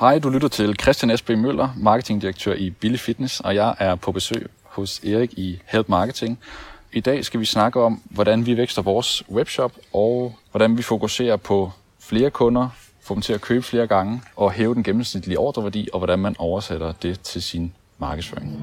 Hej, du lytter til Christian S.B. Møller, marketingdirektør i Billy Fitness, og jeg er på besøg hos Erik i Help Marketing. I dag skal vi snakke om, hvordan vi vækster vores webshop, og hvordan vi fokuserer på flere kunder, få dem til at købe flere gange, og hæve den gennemsnitlige ordreværdi, og hvordan man oversætter det til sin markedsføring.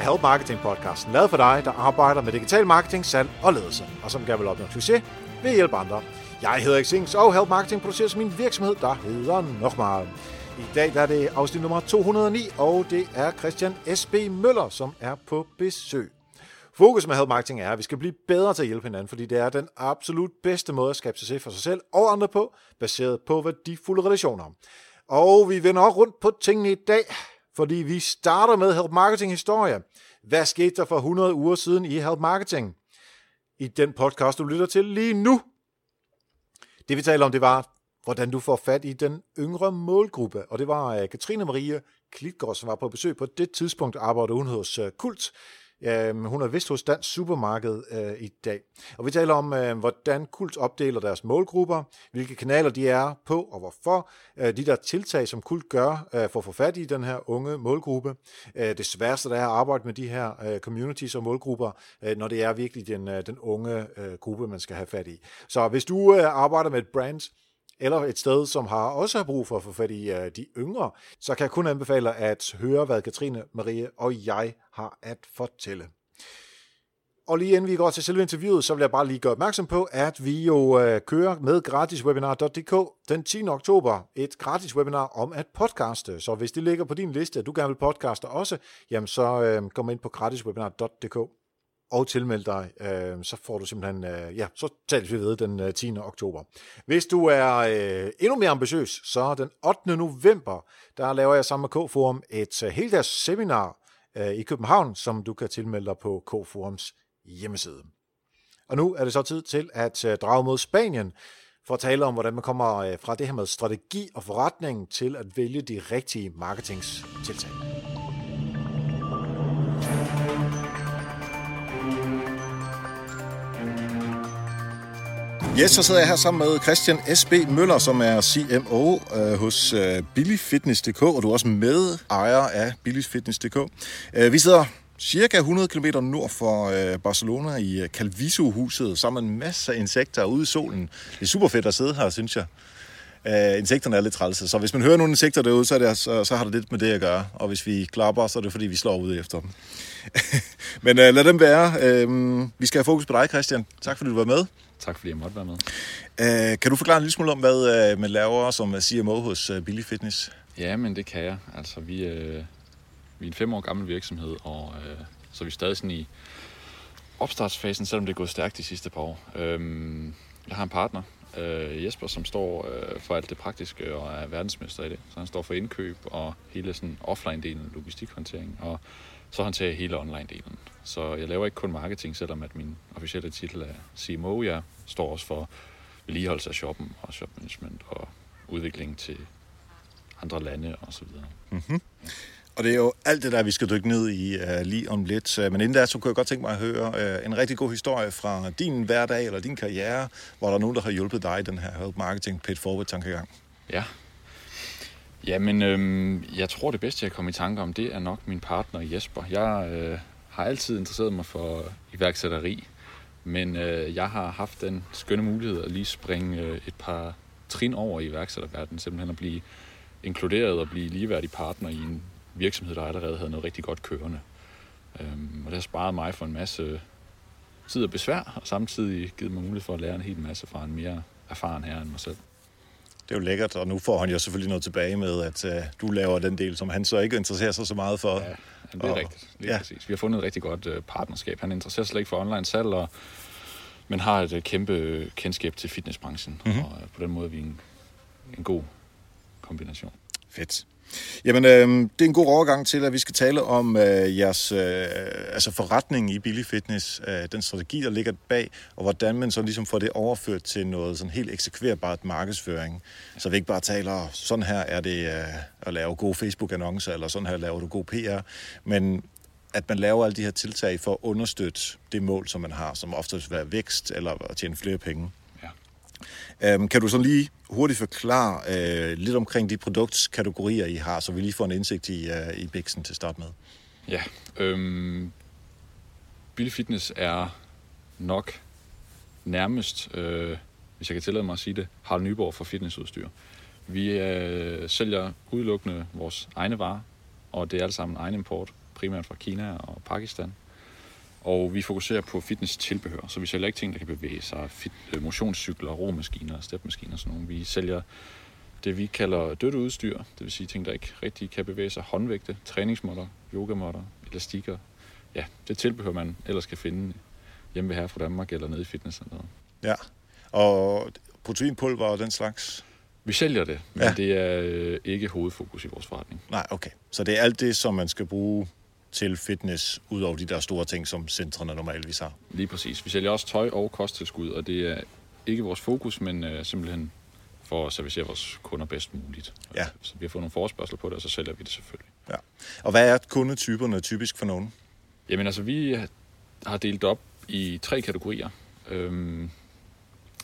Er Help Marketing podcasten, lavet for dig, der arbejder med digital marketing, salg og ledelse, og som gerne vil opnå succes ved at hjælpe andre. Jeg hedder Xings, og Help Marketing produceres min virksomhed, der hedder Nokmal. I dag der er det afsnit nummer 209, og det er Christian S.B. Møller, som er på besøg. Fokus med Help Marketing er, at vi skal blive bedre til at hjælpe hinanden, fordi det er den absolut bedste måde at skabe succes for sig selv og andre på, baseret på værdifulde relationer. Og vi vender også rundt på tingene i dag, fordi vi starter med Help Marketing historie. Hvad skete der for 100 uger siden i Help Marketing? I den podcast, du lytter til lige nu. Det vi taler om, det var, hvordan du får fat i den yngre målgruppe. Og det var øh, Katrine Marie Klitgaard, som var på besøg på det tidspunkt, arbejdede hun hos øh, Kult. Uh, hun er vist hos Dansk Supermarked øh, i dag. Og vi taler om, øh, hvordan Kult opdeler deres målgrupper, hvilke kanaler de er på, og hvorfor. Øh, de der tiltag, som Kult gør øh, for at få fat i den her unge målgruppe. Øh, det sværeste, der er at arbejde med de her øh, communities og målgrupper, øh, når det er virkelig den, øh, den unge øh, gruppe, man skal have fat i. Så hvis du øh, arbejder med et brand, eller et sted, som har også har brug for at få fat i øh, de yngre, så kan jeg kun anbefale at høre, hvad Katrine, Marie og jeg har at fortælle. Og lige inden vi går til selve interviewet, så vil jeg bare lige gøre opmærksom på, at vi jo øh, kører med gratiswebinar.dk den 10. oktober. Et gratis webinar om at podcaste. Så hvis det ligger på din liste, at du gerne vil podcaste også, jamen så øh, kom ind på gratiswebinar.dk og tilmeld dig, øh, så får du simpelthen, øh, ja, så tales vi ved den øh, 10. oktober. Hvis du er øh, endnu mere ambitiøs, så den 8. november, der laver jeg sammen med K-Forum et øh, helt deres seminar øh, i København, som du kan tilmelde dig på K-Forums hjemmeside. Og nu er det så tid til at øh, drage mod Spanien, for at tale om, hvordan man kommer øh, fra det her med strategi og forretning til at vælge de rigtige marketingstiltag. Yes, så sidder jeg her sammen med Christian S.B. Møller, som er CMO øh, hos øh, billigfitness.dk, og du er også medejer af billigfitness.dk. Øh, vi sidder cirka 100 km nord for øh, Barcelona i øh, Calviso-huset, sammen med en masse insekter ude i solen. Det er super fedt at sidde her, synes jeg. Øh, insekterne er lidt trælse, så hvis man hører nogle insekter derude, så, er det, så, så har det lidt med det at gøre. Og hvis vi klapper, så er det fordi, vi slår ud efter dem. Men øh, lad dem være. Øh, vi skal have fokus på dig, Christian. Tak fordi du var med. Tak fordi jeg måtte være med. Uh, kan du forklare en lille smule om, hvad uh, man laver som CMO hos uh, Billy Fitness? Ja, men det kan jeg. Altså, vi, øh, vi er en fem år gammel virksomhed, og øh, så er vi stadig sådan i opstartsfasen, selvom det er gået stærkt de sidste par år. Øhm, jeg har en partner, øh, Jesper, som står øh, for alt det praktiske og er verdensmester i det. Så han står for indkøb og hele sådan offline-delen, logistikhåndtering, og så håndterer jeg hele online-delen. Så jeg laver ikke kun marketing, selvom at min officielle titel er CMO. Jeg står også for vedligeholdelse af shoppen og shopmanagement og udvikling til andre lande og så videre. Mm-hmm. Og det er jo alt det der, vi skal dykke ned i uh, lige om lidt. Men inden da, så kunne jeg godt tænke mig at høre uh, en rigtig god historie fra din hverdag eller din karriere, hvor der er nogen, der har hjulpet dig i den her help marketing paid forward tankegang. Ja. Jamen, øhm, jeg tror det bedste, jeg kommer i tanke om, det er nok min partner Jesper. Jeg øh, har altid interesseret mig for iværksætteri, men øh, jeg har haft den skønne mulighed at lige springe øh, et par trin over i iværksætterverdenen, simpelthen at blive inkluderet og blive ligeværdig partner i en virksomhed, der allerede havde noget rigtig godt kørende. Øhm, og det har sparet mig for en masse tid og besvær, og samtidig givet mig mulighed for at lære en hel masse fra en mere erfaren herre end mig selv. Det er jo lækkert, og nu får han jo selvfølgelig noget tilbage med, at uh, du laver den del, som han så ikke interesserer sig så meget for. Ja, det er og, rigtigt. Lige ja. præcis. Vi har fundet et rigtig godt uh, partnerskab. Han interesserer sig slet ikke for online salg, og, men har et uh, kæmpe kendskab til fitnessbranchen. Mm-hmm. Og uh, på den måde er vi en, en god kombination. Fedt. Jamen, øh, det er en god overgang til, at vi skal tale om øh, jeres øh, altså forretning i Billy Fitness, øh, den strategi, der ligger bag, og hvordan man så ligesom får det overført til noget sådan helt eksekverbart markedsføring. Så vi ikke bare taler, sådan her er det øh, at lave gode Facebook-annoncer, eller sådan her laver du god PR, men at man laver alle de her tiltag for at understøtte det mål, som man har, som ofte vil være vækst eller at tjene flere penge. Øhm, kan du så lige hurtigt forklare øh, lidt omkring de produktkategorier, I har, så vi lige får en indsigt i, øh, i Bixen til start med? Ja, øhm, Billy Fitness er nok nærmest, øh, hvis jeg kan tillade mig at sige det, Harald Nyborg for fitnessudstyr. Vi øh, sælger udelukkende vores egne varer, og det er alt sammen egen import primært fra Kina og Pakistan. Og vi fokuserer på fitness-tilbehør, så vi sælger ikke ting, der kan bevæge sig. Fit, øh, motionscykler, romaskiner, stepmaskiner og sådan nogle. Vi sælger det, vi kalder dødt udstyr, det vil sige ting, der ikke rigtig kan bevæge sig. Håndvægte, træningsmåtter, yogamåtter, elastikker. Ja, det tilbehør, man ellers kan finde hjemme ved her fra Danmark eller nede i fitnesscenteret. Ja, og proteinpulver og den slags? Vi sælger det, men ja. det er øh, ikke hovedfokus i vores forretning. Nej, okay. Så det er alt det, som man skal bruge til fitness, ud over de der store ting, som centrene normalvis har. Lige præcis. Vi sælger også tøj og kosttilskud, og det er ikke vores fokus, men uh, simpelthen for at servicere vores kunder bedst muligt. Ja. Så vi har fået nogle forespørgsel på det, og så sælger vi det selvfølgelig. Ja. Og hvad er kundetyperne typisk for nogen? Jamen altså, vi har delt op i tre kategorier. Øhm,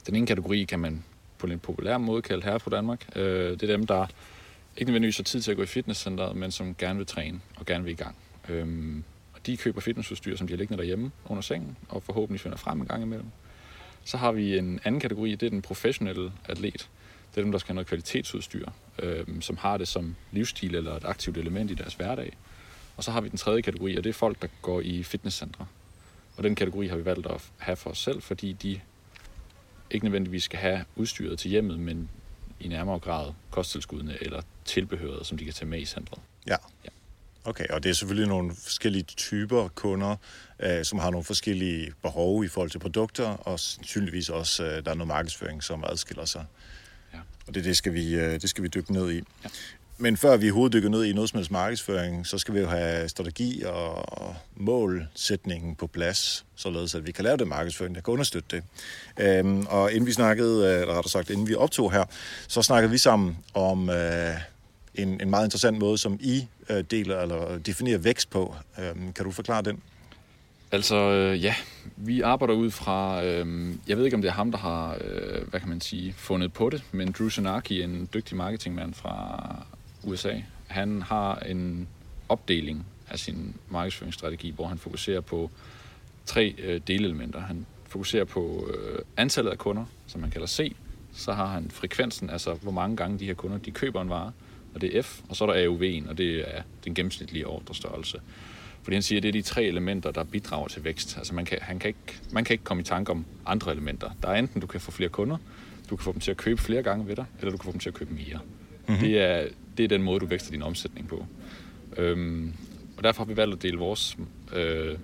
den ene kategori kan man på en populær måde kalde herre på Danmark. Øh, det er dem, der ikke nødvendigvis har tid til at gå i fitnesscenteret, men som gerne vil træne og gerne vil i gang. Øhm, og de køber fitnessudstyr, som de har liggende derhjemme under sengen, og forhåbentlig finder frem en gang imellem. Så har vi en anden kategori, det er den professionelle atlet. Det er dem, der skal have noget kvalitetsudstyr, øhm, som har det som livsstil eller et aktivt element i deres hverdag. Og så har vi den tredje kategori, og det er folk, der går i fitnesscentre. Og den kategori har vi valgt at have for os selv, fordi de ikke nødvendigvis skal have udstyret til hjemmet, men i nærmere grad kosttilskuddene eller tilbehøret, som de kan tage med i centret. Ja. ja. Okay, og det er selvfølgelig nogle forskellige typer kunder, øh, som har nogle forskellige behov i forhold til produkter, og sandsynligvis også, øh, der er noget markedsføring, som adskiller sig. Ja. Og det, det, skal vi, øh, det skal vi dykke ned i. Ja. Men før vi hovedet dykker ned i noget som helst markedsføring, så skal vi jo have strategi og målsætningen på plads, således at vi kan lave det markedsføring, der kan understøtte det. Øhm, og inden vi snakkede, øh, eller rettere sagt, inden vi optog her, så snakkede vi sammen om øh, en, en meget interessant måde, som I øh, deler eller definerer vækst på. Øhm, kan du forklare den? Altså, øh, ja, vi arbejder ud fra, øh, jeg ved ikke om det er ham, der har, øh, hvad kan man sige, fundet på det, men Drew Sanaki, en dygtig marketingmand fra USA, han har en opdeling af sin markedsføringsstrategi, hvor han fokuserer på tre øh, delelementer. Han fokuserer på øh, antallet af kunder, som man kalder C. Så har han frekvensen, altså hvor mange gange de her kunder de køber en vare, og det er F. Og så er der AUV'en, og det er den gennemsnitlige ordrestørrelse. Fordi han siger, at det er de tre elementer, der bidrager til vækst. Altså man kan, han kan ikke, man kan ikke komme i tanke om andre elementer. Der er enten, du kan få flere kunder, du kan få dem til at købe flere gange ved dig, eller du kan få dem til at købe mere. Mm-hmm. Det, er, det er den måde, du vækster din omsætning på. Øhm, og derfor har vi valgt at dele vores øh,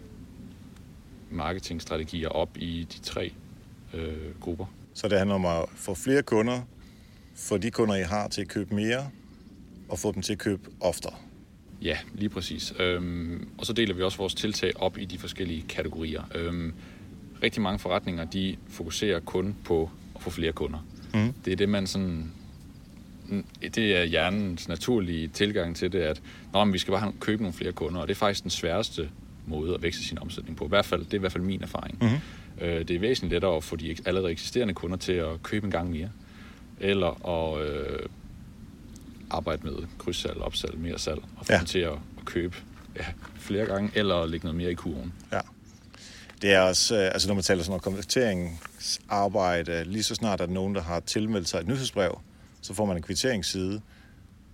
marketingstrategier op i de tre øh, grupper. Så det handler om at få flere kunder, få de kunder, I har, til at købe mere, og få dem til at købe oftere. Ja, lige præcis. Øhm, og så deler vi også vores tiltag op i de forskellige kategorier. Øhm, rigtig mange forretninger, de fokuserer kun på at få flere kunder. Mm. Det er det, man sådan det er hjernens naturlige tilgang til det, at Nå, men vi skal bare købe nogle flere kunder, og det er faktisk den sværeste måde at vækste sin omsætning på. I hvert fald, det er i hvert fald min erfaring. Mm-hmm. Øh, det er væsentligt lettere at få de allerede eksisterende kunder til at købe en gang mere, eller at øh, arbejde med krydssalg, opsalg, mere salg, og få ja. dem til at, at købe ja, flere gange, eller lægge noget mere i kurven. Ja. Det er også, øh, altså når man taler sådan noget konverteringsarbejde, lige så snart er der nogen, der har tilmeldt sig et nyhedsbrev, så får man en kvitteringsside.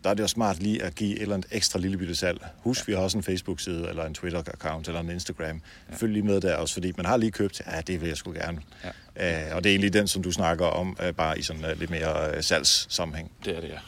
Der er det jo smart lige at give et eller andet ekstra lille bitte salg. Husk, ja. vi har også en Facebook-side, eller en Twitter-account, eller en Instagram. Ja. Følg lige med der også, fordi man har lige købt, ja, det vil jeg sgu gerne. Ja. Uh, og det er egentlig den, som du snakker om, uh, bare i sådan uh, lidt mere salgssammenhæng. Det er det, ja.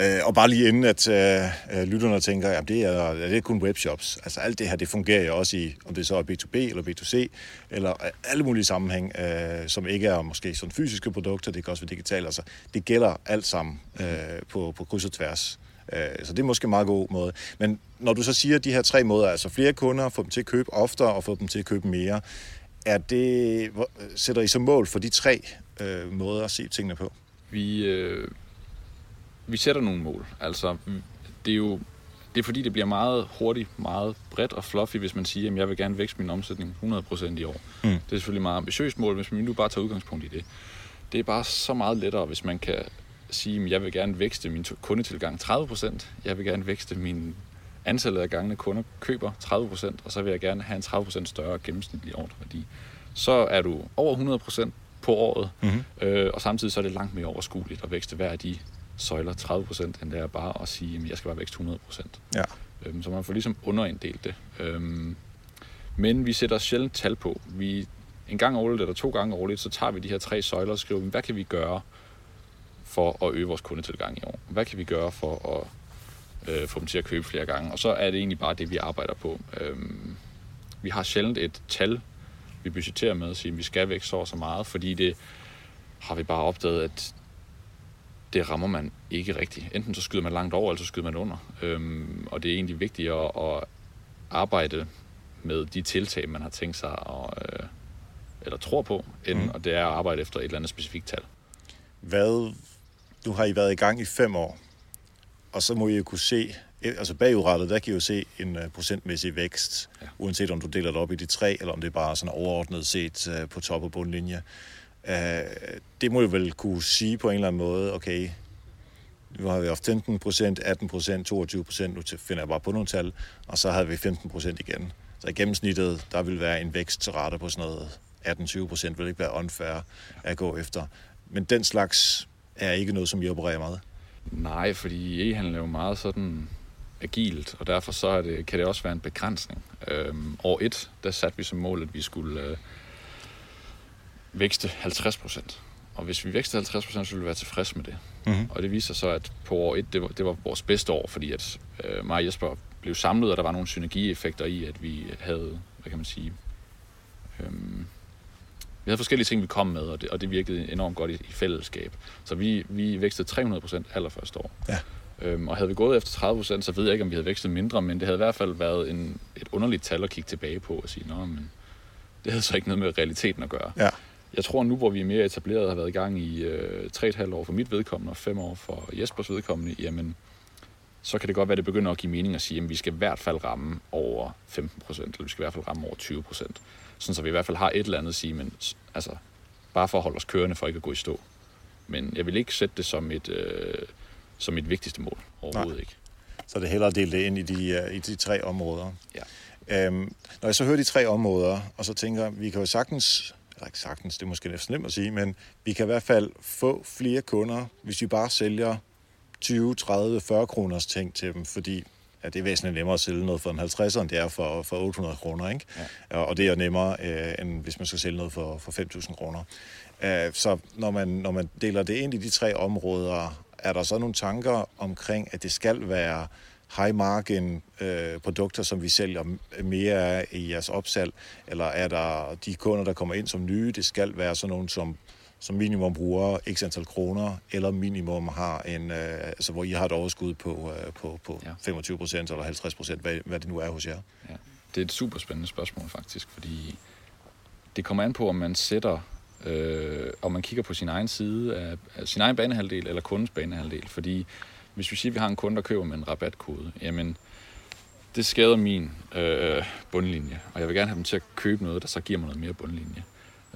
Øh, og bare lige inden, at øh, øh lytterne tænker, at det er, det er kun webshops. Altså alt det her, det fungerer jo også i, om det så er B2B eller B2C, eller øh, alle mulige sammenhæng, øh, som ikke er måske sådan fysiske produkter, det kan også være digitalt. Altså, det gælder alt sammen øh, på, på kryds og tværs. Øh, så det er måske en meget god måde. Men når du så siger de her tre måder, altså flere kunder, få dem til at købe oftere og få dem til at købe mere, er det, øh, sætter I så mål for de tre øh, måder at se tingene på? Vi, øh, vi sætter nogle mål. Altså, det er jo det er fordi, det bliver meget hurtigt, meget bredt og fluffy, hvis man siger, at jeg vil gerne vækste min omsætning 100% i år. Mm. Det er selvfølgelig meget ambitiøst mål, hvis man nu bare tager udgangspunkt i det. Det er bare så meget lettere, hvis man kan sige, at jeg vil gerne vækste min kundetilgang 30%, jeg vil gerne vækste min antallet af gange kunder køber 30%, og så vil jeg gerne have en 30% større gennemsnitlig ordreværdi. Så er du over 100% på året, mm-hmm. øh, og samtidig så er det langt mere overskueligt at vækste hver af de søjler 30%, end det er bare at sige, at jeg skal bare vækste 100%. Ja. Øhm, så man får ligesom underinddelt det. Øhm, men vi sætter sjældent tal på. Vi en gang årligt eller to gange årligt, så tager vi de her tre søjler og skriver, hvad kan vi gøre for at øge vores kundetilgang i år? Hvad kan vi gøre for at øh, få dem til at købe flere gange? Og så er det egentlig bare det, vi arbejder på. Øhm, vi har sjældent et tal, vi budgeterer med at sige, at vi skal vækste så og så meget, fordi det har vi bare opdaget, at det rammer man ikke rigtigt. Enten så skyder man langt over, eller så skyder man under. Øhm, og det er egentlig vigtigt at, at arbejde med de tiltag, man har tænkt sig at, øh, eller tror på, end, mm. og det er at arbejde efter et eller andet specifikt tal. Hvad, du har I været i gang i fem år, og så må I jo kunne se, altså bagudrettet, der kan I jo se en uh, procentmæssig vækst, ja. uanset om du deler det op i de tre, eller om det er bare sådan overordnet set uh, på top og bundlinje. Uh, det må jo vel kunne sige på en eller anden måde, okay, nu har vi haft 15 procent, 18 procent, 22 procent, nu finder jeg bare på nogle tal, og så havde vi 15 procent igen. Så i gennemsnittet, der vil være en vækstrate på sådan noget 18-20 procent, vil ikke være unfair at gå efter. Men den slags er ikke noget, som I opererer meget. Nej, fordi e-handel er jo meget sådan agilt, og derfor så er det, kan det også være en begrænsning. Øhm, år et, der satte vi som mål, at vi skulle øh, vækste 50 procent. Og hvis vi vækstede 50 procent, så ville vi være tilfredse med det. Mm-hmm. Og det viser så, at på år et, det var, det var vores bedste år, fordi at øh, mig og Jesper blev samlet, og der var nogle synergieffekter i, at vi havde, hvad kan man sige, øhm, vi havde forskellige ting, vi kom med, og det, og det virkede enormt godt i, i fællesskab. Så vi, vi vækstede 300 procent allerførste år. Ja. Øhm, og havde vi gået efter 30 procent, så ved jeg ikke, om vi havde vækstet mindre, men det havde i hvert fald været en, et underligt tal at kigge tilbage på og sige, nå, men det havde så ikke noget med realiteten at gøre. Ja. Jeg tror nu, hvor vi er mere etableret har været i gang i øh, 3,5 år for mit vedkommende og 5 år for Jespers vedkommende, jamen, så kan det godt være, at det begynder at give mening at sige, at vi skal i hvert fald ramme over 15 procent, eller vi skal i hvert fald ramme over 20 procent. Sådan så vi i hvert fald har et eller andet at sige, men altså, bare for at holde os kørende, for ikke at gå i stå. Men jeg vil ikke sætte det som et, øh, som et vigtigste mål. Overhovedet Nej. ikke. Så det er hellere at dele det ind i de, uh, i de tre områder. Ja. Øhm, når jeg så hører de tre områder, og så tænker, vi kan jo sagtens, eller ikke sagtens, det er måske næsten nemt at sige, men vi kan i hvert fald få flere kunder, hvis vi bare sælger 20, 30, 40 kroners ting til dem, fordi ja, det er væsentligt nemmere at sælge noget for en 50'er, end det er for, for 800 kroner. Ikke? Ja. Og det er nemmere, øh, end hvis man skal sælge noget for, for 5.000 kroner. Øh, så når man, når man deler det ind i de tre områder, er der så nogle tanker omkring, at det skal være high margin øh, produkter, som vi sælger mere af i jeres opsalg, eller er der de kunder, der kommer ind som nye, det skal være sådan nogle, som som minimum bruger x antal kroner, eller minimum har en, øh, altså hvor I har et overskud på, øh, på, på ja. 25 procent eller 50 procent, hvad, hvad det nu er hos jer? Ja. Det er et super spændende spørgsmål faktisk, fordi det kommer an på, om man sætter, øh, om man kigger på sin egen side af, af sin egen banehalvdel eller kundens banehalvdel, fordi hvis vi siger, at vi har en kunde, der køber med en rabatkode, jamen det skader min øh, bundlinje, og jeg vil gerne have dem til at købe noget, der så giver mig noget mere bundlinje.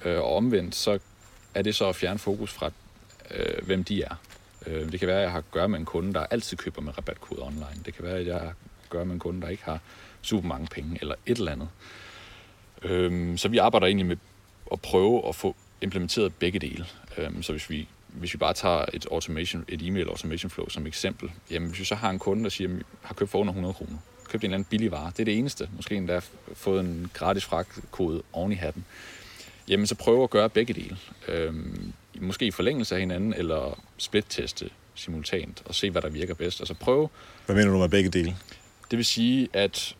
Øh, og omvendt, så er det så at fjerne fokus fra, øh, hvem de er. Øh, det kan være, at jeg har at gøre med en kunde, der altid køber med rabatkode online. Det kan være, at jeg har at gøre med en kunde, der ikke har super mange penge, eller et eller andet. Øh, så vi arbejder egentlig med at prøve at få implementeret begge dele. Øh, så hvis vi hvis vi bare tager et, automation, et e-mail automation flow som eksempel, jamen hvis vi så har en kunde, der siger, at har købt for under 100 kroner, købt en eller anden billig vare, det er det eneste, måske endda fået en gratis fragtkode oven i hatten, Jamen, så prøve at gøre begge dele. Øhm, måske i forlængelse af hinanden, eller split-teste simultant, og se, hvad der virker bedst. Altså prøve... Hvad mener du med begge dele? Det vil sige, at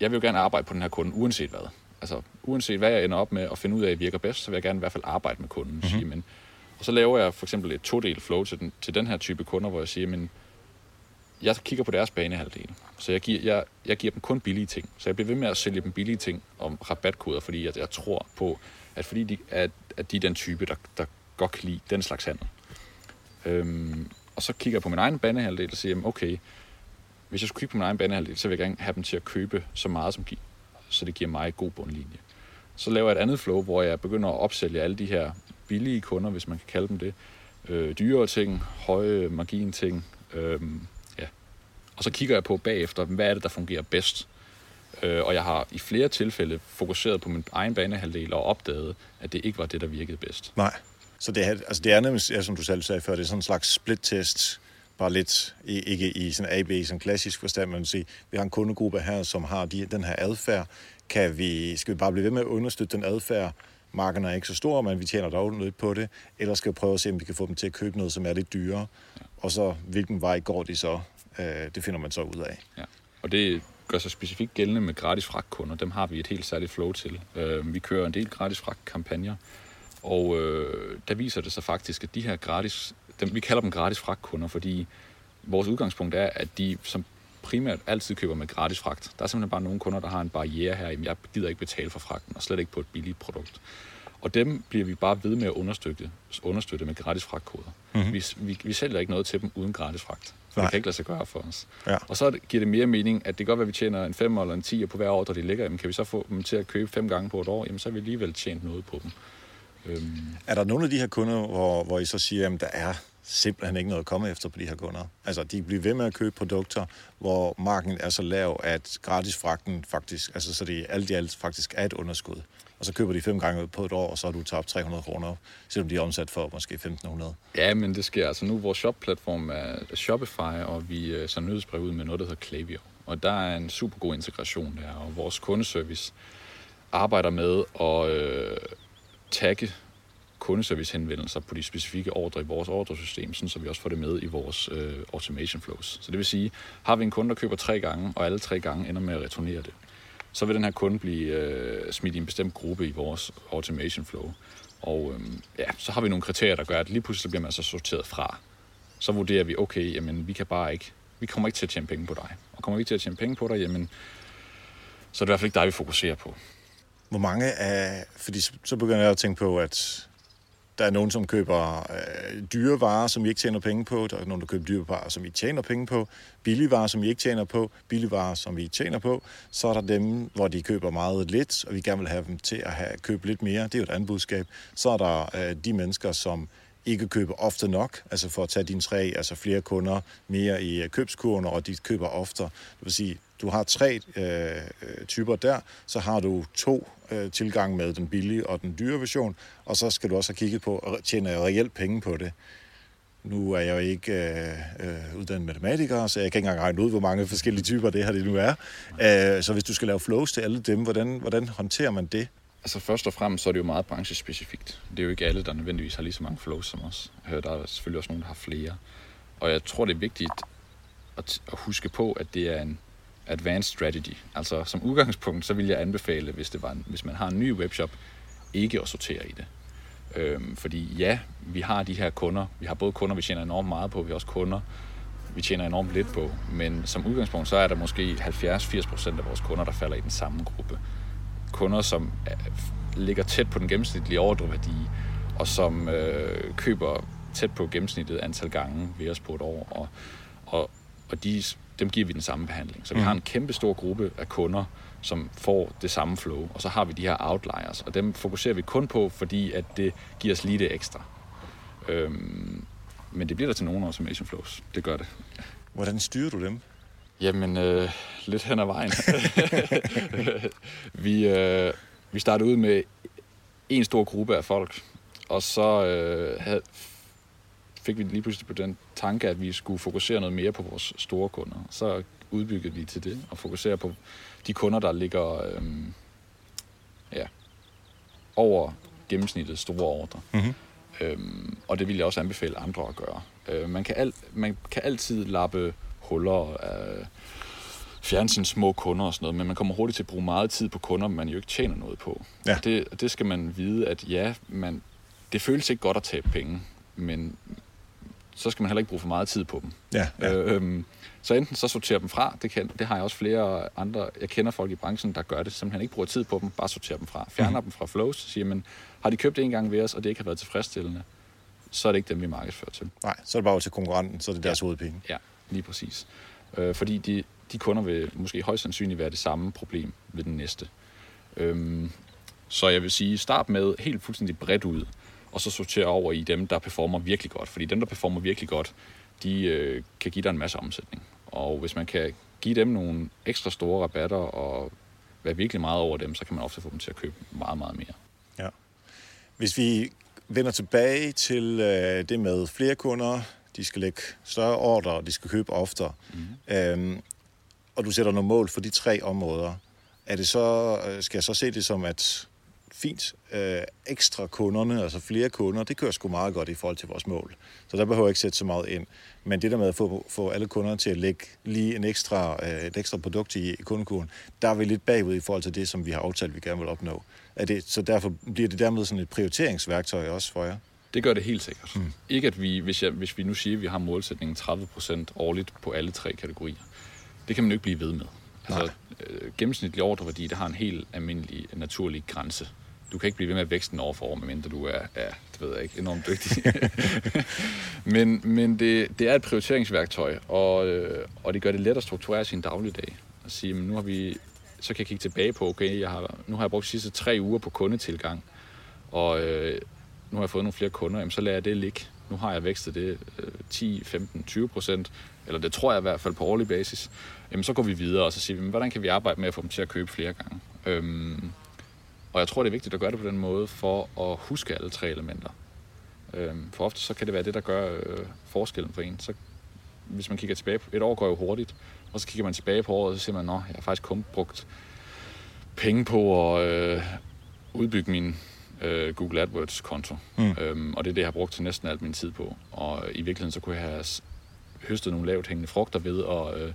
jeg vil jo gerne arbejde på den her kunde, uanset hvad. Altså, uanset hvad jeg ender op med at finde ud af, at virker bedst, så vil jeg gerne i hvert fald arbejde med kunden. Mm-hmm. Sige, men, og så laver jeg for eksempel et todel flow til den, til den her type kunder, hvor jeg siger, men jeg kigger på deres banehalvdel, så jeg giver, jeg, jeg giver dem kun billige ting. Så jeg bliver ved med at sælge dem billige ting om rabatkoder, fordi jeg, jeg tror på, at, fordi de, at, at de er den type, der, der godt kan lide den slags handel. Øhm, og så kigger jeg på min egen banehalvdel og siger, okay, hvis jeg skulle kigge på min egen banehalvdel, så vil jeg gerne have dem til at købe så meget, som giver, så det giver mig god bundlinje. Så laver jeg et andet flow, hvor jeg begynder at opsælge alle de her billige kunder, hvis man kan kalde dem det. Øh, dyre ting, høje margin ting. Øh, ja. Og så kigger jeg på bagefter, hvad er det, der fungerer bedst. Øh, og jeg har i flere tilfælde fokuseret på min egen banehalvdel og opdaget, at det ikke var det, der virkede bedst. Nej. Så det er, altså det er nemlig, ja, som du selv sagde før, det er sådan en slags split-test, bare lidt, ikke i sådan AB, sådan klassisk forstand, men sige, vi har en kundegruppe her, som har de, den her adfærd. Kan vi, skal vi bare blive ved med at understøtte den adfærd? Markerne er ikke så store, men vi tjener dog lidt på det. Eller skal vi prøve at se, om vi kan få dem til at købe noget, som er lidt dyrere? Ja. Og så, hvilken vej går de så? Øh, det finder man så ud af. Ja. Og det gør sig specifikt gældende med gratis fragtkunder. Dem har vi et helt særligt flow til. Øh, vi kører en del gratis fragtkampagner, og øh, der viser det sig faktisk, at de her gratis, dem, vi kalder dem gratis fragtkunder, fordi vores udgangspunkt er, at de som primært altid køber med gratis fragt. Der er simpelthen bare nogle kunder, der har en barriere her. Jeg gider ikke betale for fragten, og slet ikke på et billigt produkt. Og dem bliver vi bare ved med at understøtte, understøtte med gratis fragtkoder. Mm-hmm. Vi, vi, vi sælger ikke noget til dem uden gratis fragt. For det kan ikke lade sig gøre for os. Ja. Og så giver det mere mening, at det godt være, at vi tjener en 5 eller en 10 på hver der de ligger. Jamen, kan vi så få dem til at købe fem gange på et år? Jamen, så har vi alligevel tjent noget på dem. Øhm. Er der nogle af de her kunder, hvor, hvor I så siger, at der er simpelthen ikke noget at komme efter på de her kunder? Altså, de bliver ved med at købe produkter, hvor marken er så lav, at gratis fragten faktisk, altså så det alt i alt faktisk er et underskud. Og så køber de fem gange på et år, og så har du tabt 300 kroner, selvom de er omsat for måske 1500. Ja, men det sker altså nu. Vores shop-platform er Shopify, og vi øh, så nyhedsbrev ud med noget, der hedder Klaviyo. Og der er en super god integration der, og vores kundeservice arbejder med at øh, tagge kundeservicehenvendelser på de specifikke ordre i vores ordresystem, sådan så vi også får det med i vores øh, automation flows. Så det vil sige, har vi en kunde, der køber tre gange, og alle tre gange ender med at returnere det, så vil den her kunde blive øh, smidt i en bestemt gruppe i vores automation flow. Og øh, ja, så har vi nogle kriterier, der gør, at lige pludselig bliver man så sorteret fra. Så vurderer vi, okay, jamen vi kan bare ikke, vi kommer ikke til at tjene penge på dig. Og kommer vi ikke til at tjene penge på dig, jamen så er det i hvert fald ikke dig, vi fokuserer på. Hvor mange af, fordi så begynder jeg at tænke på, at der er nogen, som køber øh, dyre varer, som I ikke tjener penge på. Der er nogen, der køber dyre varer, som I tjener penge på. Billige varer, som I ikke tjener på. Billige varer, som I tjener på. Så er der dem, hvor de køber meget lidt, og vi gerne vil have dem til at have, købe lidt mere. Det er jo et andet budskab. Så er der øh, de mennesker, som ikke køber ofte nok, altså for at tage dine tre, altså flere kunder mere i øh, købskurven, og de køber oftere. Det vil sige, du har tre øh, øh, typer der, så har du to øh, tilgang med den billige og den dyre version, og så skal du også have kigget på, at tjene reelt penge på det. Nu er jeg jo ikke øh, øh, uddannet matematiker, så jeg kan ikke engang regne ud, hvor mange forskellige typer det her det nu er. Øh, så hvis du skal lave flows til alle dem, hvordan, hvordan håndterer man det? Altså først og fremmest så er det jo meget branchespecifikt. Det er jo ikke alle, der nødvendigvis har lige så mange flows som os. Øh, der er selvfølgelig også nogen, der har flere. Og jeg tror, det er vigtigt at, at huske på, at det er en advanced strategy. Altså som udgangspunkt, så vil jeg anbefale, hvis, det var en, hvis man har en ny webshop, ikke at sortere i det. Øhm, fordi ja, vi har de her kunder. Vi har både kunder, vi tjener enormt meget på, vi har også kunder, vi tjener enormt lidt på. Men som udgangspunkt, så er der måske 70-80% af vores kunder, der falder i den samme gruppe. Kunder, som øh, ligger tæt på den gennemsnitlige ordreværdi, og som øh, køber tæt på gennemsnittet antal gange ved os på et år. Og, og, og de dem giver vi den samme behandling. Så vi mm. har en kæmpe stor gruppe af kunder, som får det samme flow, og så har vi de her outliers, og dem fokuserer vi kun på, fordi at det giver os lige det ekstra. Øhm, men det bliver der til nogle automation flows. Det gør det. Hvordan styrer du dem? Jamen, øh, lidt hen ad vejen. vi, øh, vi startede ud med en stor gruppe af folk, og så øh, havde, fik vi lige pludselig på den tanke, at vi skulle fokusere noget mere på vores store kunder. Så udbyggede vi til det og fokusere på de kunder, der ligger øhm, ja, over gennemsnittet store ordre. Mm-hmm. Øhm, og det vil jeg også anbefale andre at gøre. Øh, man, kan al, man kan altid lappe huller af fjerne sine små kunder og sådan noget, men man kommer hurtigt til at bruge meget tid på kunder, man jo ikke tjener noget på. Ja. det, det skal man vide, at ja, man, det føles ikke godt at tabe penge, men så skal man heller ikke bruge for meget tid på dem. Ja, ja. Øh, øhm, så enten så sorterer dem fra, det, kan, det har jeg også flere andre, jeg kender folk i branchen, der gør det, simpelthen ikke bruger tid på dem, bare sorterer dem fra. Fjerner mm. dem fra flows, siger man, har de købt en gang ved os, og det ikke har været tilfredsstillende, så er det ikke dem, vi markedsfører til. Nej, så er det bare til konkurrenten, så er det deres ja. hovedpenge. Ja, lige præcis. Øh, fordi de, de kunder vil måske højst sandsynligt være det samme problem ved den næste. Øhm, så jeg vil sige, start med helt fuldstændig bredt ud, og så sortere over i dem, der performer virkelig godt. Fordi dem, der performer virkelig godt, de øh, kan give dig en masse omsætning. Og hvis man kan give dem nogle ekstra store rabatter og være virkelig meget over dem, så kan man ofte få dem til at købe meget, meget mere. Ja. Hvis vi vender tilbage til øh, det med flere kunder, de skal lægge større ordre, og de skal købe oftere, mm. øhm, og du sætter nogle mål for de tre områder, er det så, øh, skal jeg så se det som, at fint. Øh, ekstra kunderne, altså flere kunder, det kører sgu meget godt i forhold til vores mål. Så der behøver jeg ikke sætte så meget ind. Men det der med at få, få alle kunderne til at lægge lige en ekstra, øh, et ekstra produkt i, i kundekurven, der er vi lidt bagud i forhold til det, som vi har aftalt, vi gerne vil opnå. Er det, så derfor bliver det dermed sådan et prioriteringsværktøj også for jer? Det gør det helt sikkert. Mm. Ikke at vi, hvis, jeg, hvis vi nu siger, at vi har målsætningen 30% årligt på alle tre kategorier. Det kan man jo ikke blive ved med. Altså, øh, gennemsnitlig ordreværdi, det har en helt almindelig, naturlig grænse du kan ikke blive ved med at vækste den år for år, medmindre du er, er det ved jeg ikke, enormt dygtig. men men det, det er et prioriteringsværktøj, og, øh, og det gør det let at strukturere sin dagligdag. At sige, men nu har vi, så kan jeg kigge tilbage på, okay, jeg har, nu har jeg brugt de sidste tre uger på kundetilgang, og øh, nu har jeg fået nogle flere kunder, jamen, så lader jeg det ligge. Nu har jeg vækstet det øh, 10, 15, 20 procent, eller det tror jeg i hvert fald på årlig basis. Jamen, så går vi videre, og så siger vi, hvordan kan vi arbejde med at få dem til at købe flere gange? Øhm, og jeg tror, det er vigtigt at gøre det på den måde, for at huske alle tre elementer. Øhm, for ofte så kan det være det, der gør øh, forskellen for en. Så hvis man kigger tilbage, et år går jo hurtigt, og så kigger man tilbage på året, og så siger man, at jeg har faktisk kun brugt penge på at øh, udbygge min øh, Google AdWords-konto. Mm. Øhm, og det er det, jeg har brugt til næsten alt min tid på. Og i virkeligheden, så kunne jeg have høstet nogle lavt hængende frugter ved at øh,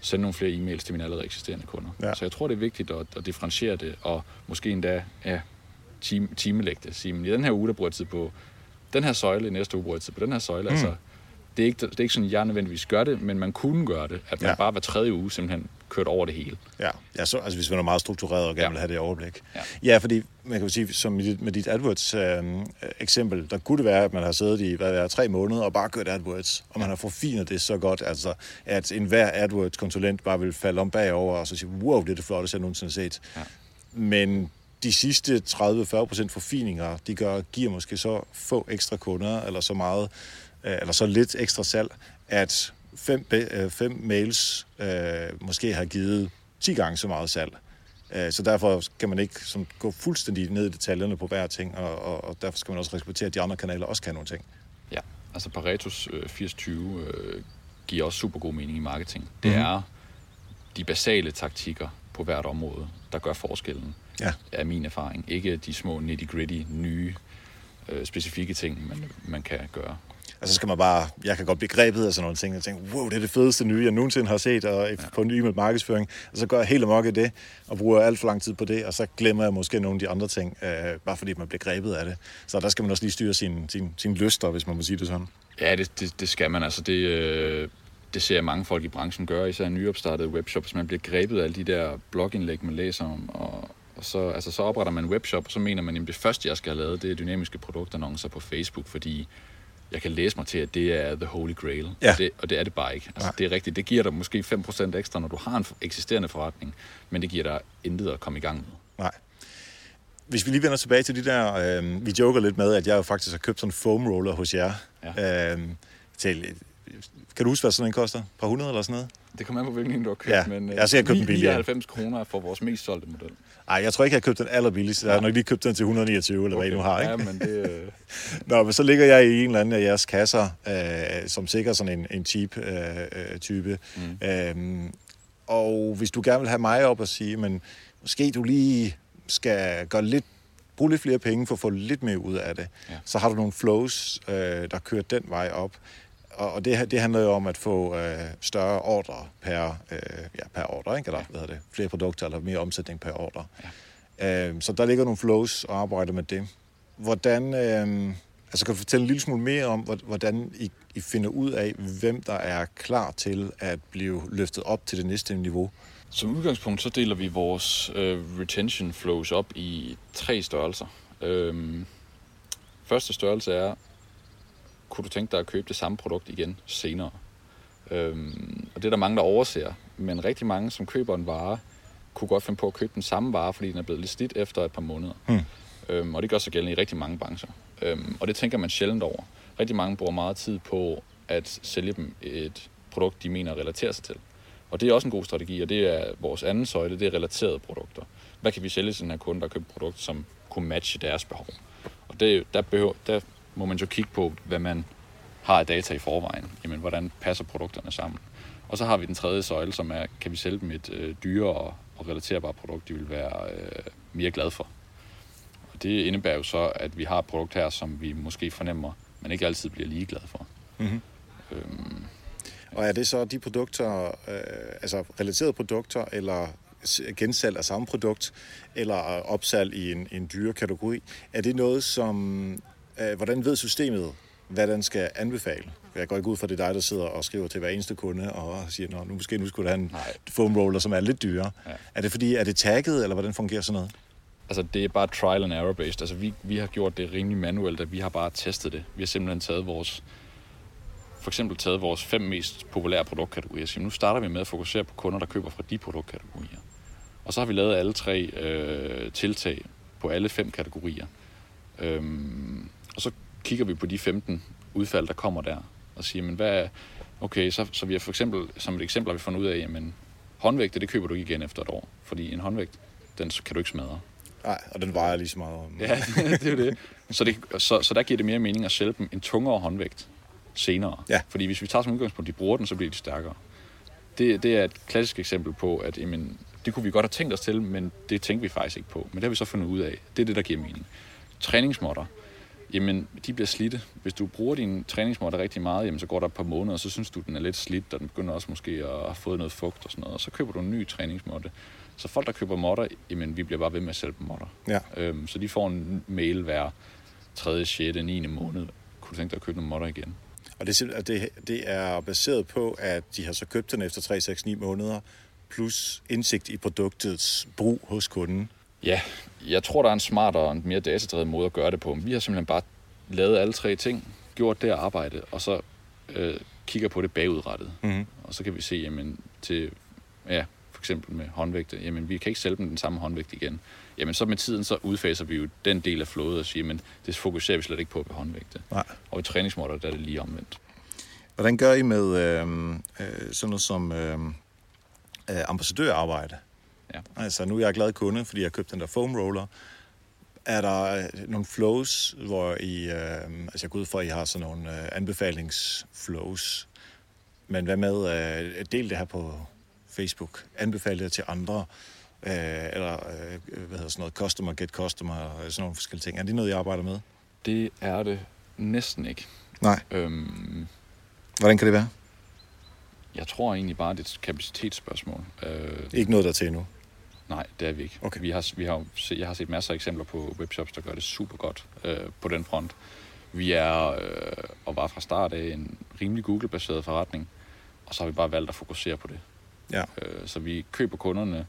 sende nogle flere e-mails til mine allerede eksisterende kunder. Ja. Så jeg tror, det er vigtigt at, at differentiere det, og måske endda ja, time, timelægge det. Sige, i den her uge, der bruger jeg tid på den her søjle, i næste uge bruger jeg tid på den her søjle. Mm. Altså, det er, ikke, det er ikke sådan, jeg nødvendigvis gør det, men man kunne gøre det. At man ja. bare hver tredje uge simpelthen kørt over det hele. Ja, ja så, altså hvis man er meget struktureret og gerne ja. vil have det overblik. Ja. ja, fordi man kan sige, som med dit, med dit AdWords-eksempel, øh, der kunne det være, at man har siddet i hvad er, tre måneder og bare kørt AdWords, og man har forfinet det så godt, altså, at enhver AdWords-konsulent bare vil falde om bagover og så sige, wow, det er det flotteste, jeg nogensinde har set. Ja. Men de sidste 30-40% forfininger, de gør, giver måske så få ekstra kunder, eller så meget, øh, eller så lidt ekstra salg, at fem, øh, fem mails øh, måske har givet 10 gange så meget salg. Øh, så derfor kan man ikke som, gå fuldstændig ned i detaljerne på hver ting, og, og, og derfor skal man også respektere, at de andre kanaler også kan nogle ting. Ja, altså Pareto's øh, 80-20 øh, giver også super god mening i marketing. Det mm-hmm. er de basale taktikker på hvert område, der gør forskellen, ja. er min erfaring. Ikke de små nitty-gritty, nye, øh, specifikke ting, man, man kan gøre. Altså, så skal man bare, jeg kan godt blive grebet af sådan nogle ting, og tænke, wow, det er det fedeste nye, jeg nogensinde har set og, ja. på en ny med markedsføring. Og så går jeg helt amok i det, og bruger alt for lang tid på det, og så glemmer jeg måske nogle af de andre ting, øh, bare fordi man bliver grebet af det. Så der skal man også lige styre sin, sin, sin lyster, hvis man må sige det sådan. Ja, det, det, det skal man. Altså, det, øh, det ser jeg mange folk i branchen gøre, især nyopstartede webshops. Man bliver grebet af alle de der blogindlæg, man læser om, og, og så, altså, så opretter man en webshop, og så mener man, at det første, jeg skal have lavet, det er dynamiske produktannoncer på Facebook, fordi jeg kan læse mig til, at det er the holy grail. Ja. Og, det, og det er det bare ikke. Altså, det er rigtigt. Det giver dig måske 5% ekstra, når du har en eksisterende forretning, men det giver dig intet at komme i gang med. Nej. Hvis vi lige vender tilbage til de der, øh, vi joker lidt med, at jeg jo faktisk har købt sådan en foam roller hos jer. Ja. Øh, til, kan du huske, hvad sådan en koster? Et par hundrede eller sådan noget? Det kommer an på, hvilken du har købt, ja. men jeg, jeg købt 99 kroner for vores mest solgte model. Nej, jeg tror ikke, jeg har købt den allerbilligste. Jeg har nok lige købt den til 129, eller okay. hvad I nu har. Ikke? Ja, men det... Øh... Nå, men så ligger jeg i en eller anden af jeres kasser, øh, som sikkert sådan en, en cheap øh, øh, type. Mm. Øhm, og hvis du gerne vil have mig op og sige, men måske du lige skal gøre lidt bruge lidt flere penge for at få lidt mere ud af det. Ja. Så har du nogle flows, øh, der kører den vej op og det, det handler jo om at få øh, større ordre per, øh, ja, per ordre, ikke? eller hvad hedder det, flere produkter eller mere omsætning per ordre. Ja. Øh, så der ligger nogle flows og arbejder med det. Hvordan, øh, Altså kan du fortælle en lille smule mere om, hvordan I, I finder ud af, hvem der er klar til at blive løftet op til det næste niveau? Som udgangspunkt så deler vi vores øh, retention flows op i tre størrelser. Øhm, første størrelse er, kunne du tænke dig at købe det samme produkt igen senere? Øhm, og det er der mange, der overser. Men rigtig mange, som køber en vare, kunne godt finde på at købe den samme vare, fordi den er blevet lidt slidt efter et par måneder. Hmm. Øhm, og det gør sig gældende i rigtig mange brancher. Øhm, og det tænker man sjældent over. Rigtig mange bruger meget tid på at sælge dem et produkt, de mener relaterer sig til. Og det er også en god strategi, og det er vores anden søjle, det er relaterede produkter. Hvad kan vi sælge til den her kunde, der køber et produkt, som kunne matche deres behov? Og det, der, behøver, der må man jo kigge på, hvad man har af data i forvejen. Jamen, hvordan passer produkterne sammen? Og så har vi den tredje søjle, som er, kan vi sælge dem et øh, dyre og, og relaterbart produkt, de vil være øh, mere glade for. Og det indebærer jo så, at vi har et produkt her, som vi måske fornemmer, man ikke altid bliver lige glad for. Mm-hmm. Øhm, og er det så de produkter, øh, altså relaterede produkter, eller gensalg af samme produkt, eller opsalg i en, en dyre kategori, er det noget, som, hvordan ved systemet, hvad den skal anbefale? Jeg går ikke ud fra, det er dig, der sidder og skriver til hver eneste kunde og siger, Nå, nu måske nu skulle du have en Nej. foam roller, som er lidt dyrere. Ja. Er det fordi, er det tagget, eller hvordan fungerer sådan noget? Altså, det er bare trial and error based. Altså, vi, vi har gjort det rimelig manuelt, at vi har bare testet det. Vi har simpelthen taget vores for eksempel taget vores fem mest populære produktkategorier og siger, nu starter vi med at fokusere på kunder, der køber fra de produktkategorier. Og så har vi lavet alle tre øh, tiltag på alle fem kategorier. Øhm, og så kigger vi på de 15 udfald, der kommer der, og siger, men hvad er, okay, så, så vi har for eksempel, som et eksempel har vi fundet ud af, jamen, håndvægte, det køber du ikke igen efter et år, fordi en håndvægt, den kan du ikke smadre. Nej, og den vejer lige så meget. Ja, det er det. Så, det så, så der giver det mere mening at sælge dem en tungere håndvægt, senere. Ja. Fordi hvis vi tager som udgangspunkt, de bruger den, så bliver de stærkere. Det, det er et klassisk eksempel på, at jamen, det kunne vi godt have tænkt os til, men det tænkte vi faktisk ikke på. Men det har vi så fundet ud af. Det er det, der giver mening. Træningsmåtter, jamen, de bliver slidte. Hvis du bruger din træningsmåtter rigtig meget, jamen, så går der et par måneder, og så synes du, den er lidt slidt, og den begynder også måske at have fået noget fugt og sådan noget, og så køber du en ny træningsmåtte. Så folk, der køber måtter, jamen, vi bliver bare ved med at sælge dem måtter. Ja. Øhm, så de får en mail hver 3., 6., 9. måned. Kunne du tænke dig at købe nogle måtter igen? Og det, det, det er baseret på, at de har så købt den efter 3, 6, 9 måneder, plus indsigt i produktets brug hos kunden. Ja, jeg tror, der er en smartere og en mere datadrevet måde at gøre det på. Vi har simpelthen bare lavet alle tre ting, gjort det arbejde, og så øh, kigger på det bagudrettet. Mm-hmm. Og så kan vi se, jamen, til, ja, for eksempel med håndvægte, jamen, vi kan ikke sælge dem den samme håndvægt igen jamen så med tiden så udfaser vi jo den del af flådet og siger, men det fokuserer vi slet ikke på ved håndvægte. Nej. Og i træningsmåtter, der er det lige omvendt. Hvordan gør I med øh, øh, sådan noget som øh, øh, ambassadørarbejde? Ja. Altså nu er jeg glad kunde, fordi jeg har købt den der foam roller. Er der øh, nogle flows, hvor I, øh, altså jeg går ud fra, at I har sådan nogle øh, anbefalingsflows, men hvad med, øh, del det her på Facebook, anbefale det til andre, øh, eller øh, hvad hedder sådan noget, customer, get customer, og sådan nogle forskellige ting. Er det noget, I arbejder med? Det er det næsten ikke. Nej. Øhm, Hvordan kan det være? Jeg tror egentlig bare, det er et kapacitetsspørgsmål. Øh, ikke noget der til endnu? Nej, det er vi ikke. Okay. Vi har, vi har, jeg har set masser af eksempler på webshops, der gør det super godt øh, på den front. Vi er, øh, og var fra start af, en rimelig Google-baseret forretning, og så har vi bare valgt at fokusere på det. Ja. Øh, så vi køber kunderne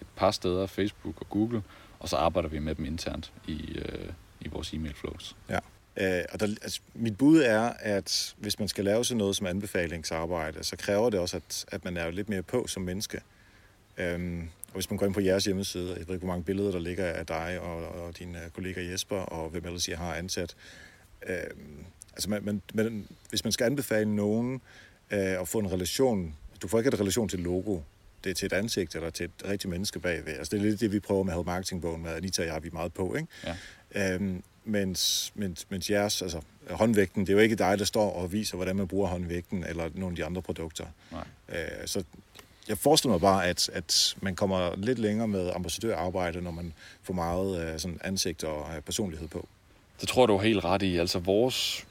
et par steder, Facebook og Google, og så arbejder vi med dem internt i, øh, i vores e-mail flows. Ja. Øh, og der, altså, mit bud er, at hvis man skal lave sådan noget som anbefalingsarbejde, så kræver det også, at, at man er lidt mere på som menneske. Øhm, og hvis man går ind på jeres hjemmeside, jeg ved ikke, hvor mange billeder der ligger af dig og, og din uh, kollega Jesper, og hvem ellers jeg har ansat. Øhm, altså, man, man, man, hvis man skal anbefale nogen øh, at få en relation, du får ikke en relation til logo, det er til et ansigt eller til et rigtigt menneske bagved. Altså, det er lidt det, vi prøver med Health Marketing-bogen, med Anita og jeg, vi er meget på, ikke? Ja. Øhm, mens, mens, mens jeres, altså håndvægten, det er jo ikke dig, der står og viser, hvordan man bruger håndvægten eller nogle af de andre produkter. Nej. Øh, så jeg forestiller mig bare, at, at man kommer lidt længere med ambassadørarbejde, når man får meget uh, sådan ansigt og uh, personlighed på. Det tror du er helt ret i. Altså vores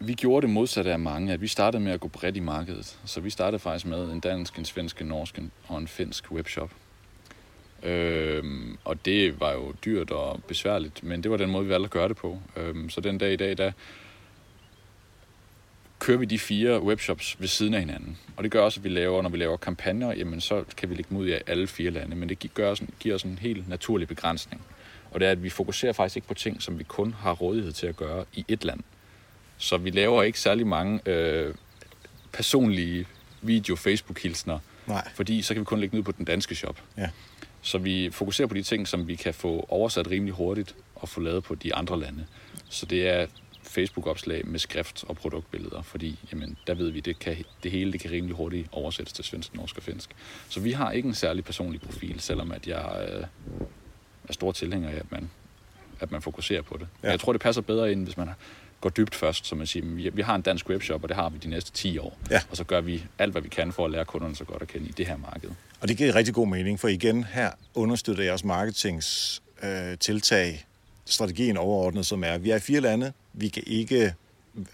vi gjorde det modsatte af mange, at vi startede med at gå bredt i markedet. Så vi startede faktisk med en dansk, en svensk, en norsk og en finsk webshop. Øhm, og det var jo dyrt og besværligt, men det var den måde, vi valgte at gøre det på. Øhm, så den dag i dag, der kører vi de fire webshops ved siden af hinanden. Og det gør også, at vi laver, når vi laver kampagner, jamen så kan vi lægge dem ud i alle fire lande. Men det gør, giver os en helt naturlig begrænsning. Og det er, at vi fokuserer faktisk ikke på ting, som vi kun har rådighed til at gøre i et land. Så vi laver ikke særlig mange øh, personlige video-Facebook-hilsner, Nej. fordi så kan vi kun lægge ned på den danske shop. Ja. Så vi fokuserer på de ting, som vi kan få oversat rimelig hurtigt og få lavet på de andre lande. Så det er Facebook-opslag med skrift og produktbilleder, fordi jamen, der ved vi, det, kan, det hele det kan rimelig hurtigt oversættes til svensk, norsk og finsk. Så vi har ikke en særlig personlig profil, selvom at jeg øh, er stor tilhænger af, at man, at man fokuserer på det. Ja. Jeg tror, det passer bedre ind, hvis man går dybt først, som man siger, vi, har en dansk webshop, og det har vi de næste 10 år. Ja. Og så gør vi alt, hvad vi kan for at lære kunderne så godt at kende i det her marked. Og det giver rigtig god mening, for igen her understøtter jeres marketings øh, tiltag strategien overordnet, som er, vi er i fire lande, vi kan ikke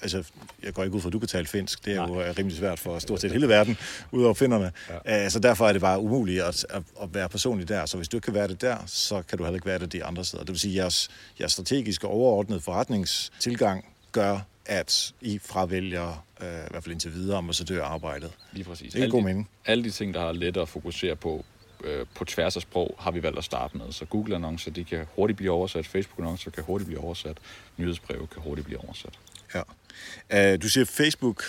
altså, jeg går ikke ud fra, at du kan tale finsk. Det er Nej. jo øh, rimelig svært for stort set hele verden, udover finderne. Ja. Så derfor er det bare umuligt at, at, være personlig der. Så hvis du ikke kan være det der, så kan du heller ikke være det de andre steder. Det vil sige, at jeres, jeres strategiske overordnede forretningstilgang gør, at I fravælger, uh, i hvert fald indtil videre, ambassadørarbejdet. Lige præcis. Det er en god mening. Alle de ting, der har let at fokusere på, øh, på tværs af sprog, har vi valgt at starte med. Så Google-annoncer, de kan hurtigt blive oversat, Facebook-annoncer kan hurtigt blive oversat, nyhedsbreve kan hurtigt blive oversat. Ja. Uh, du siger Facebook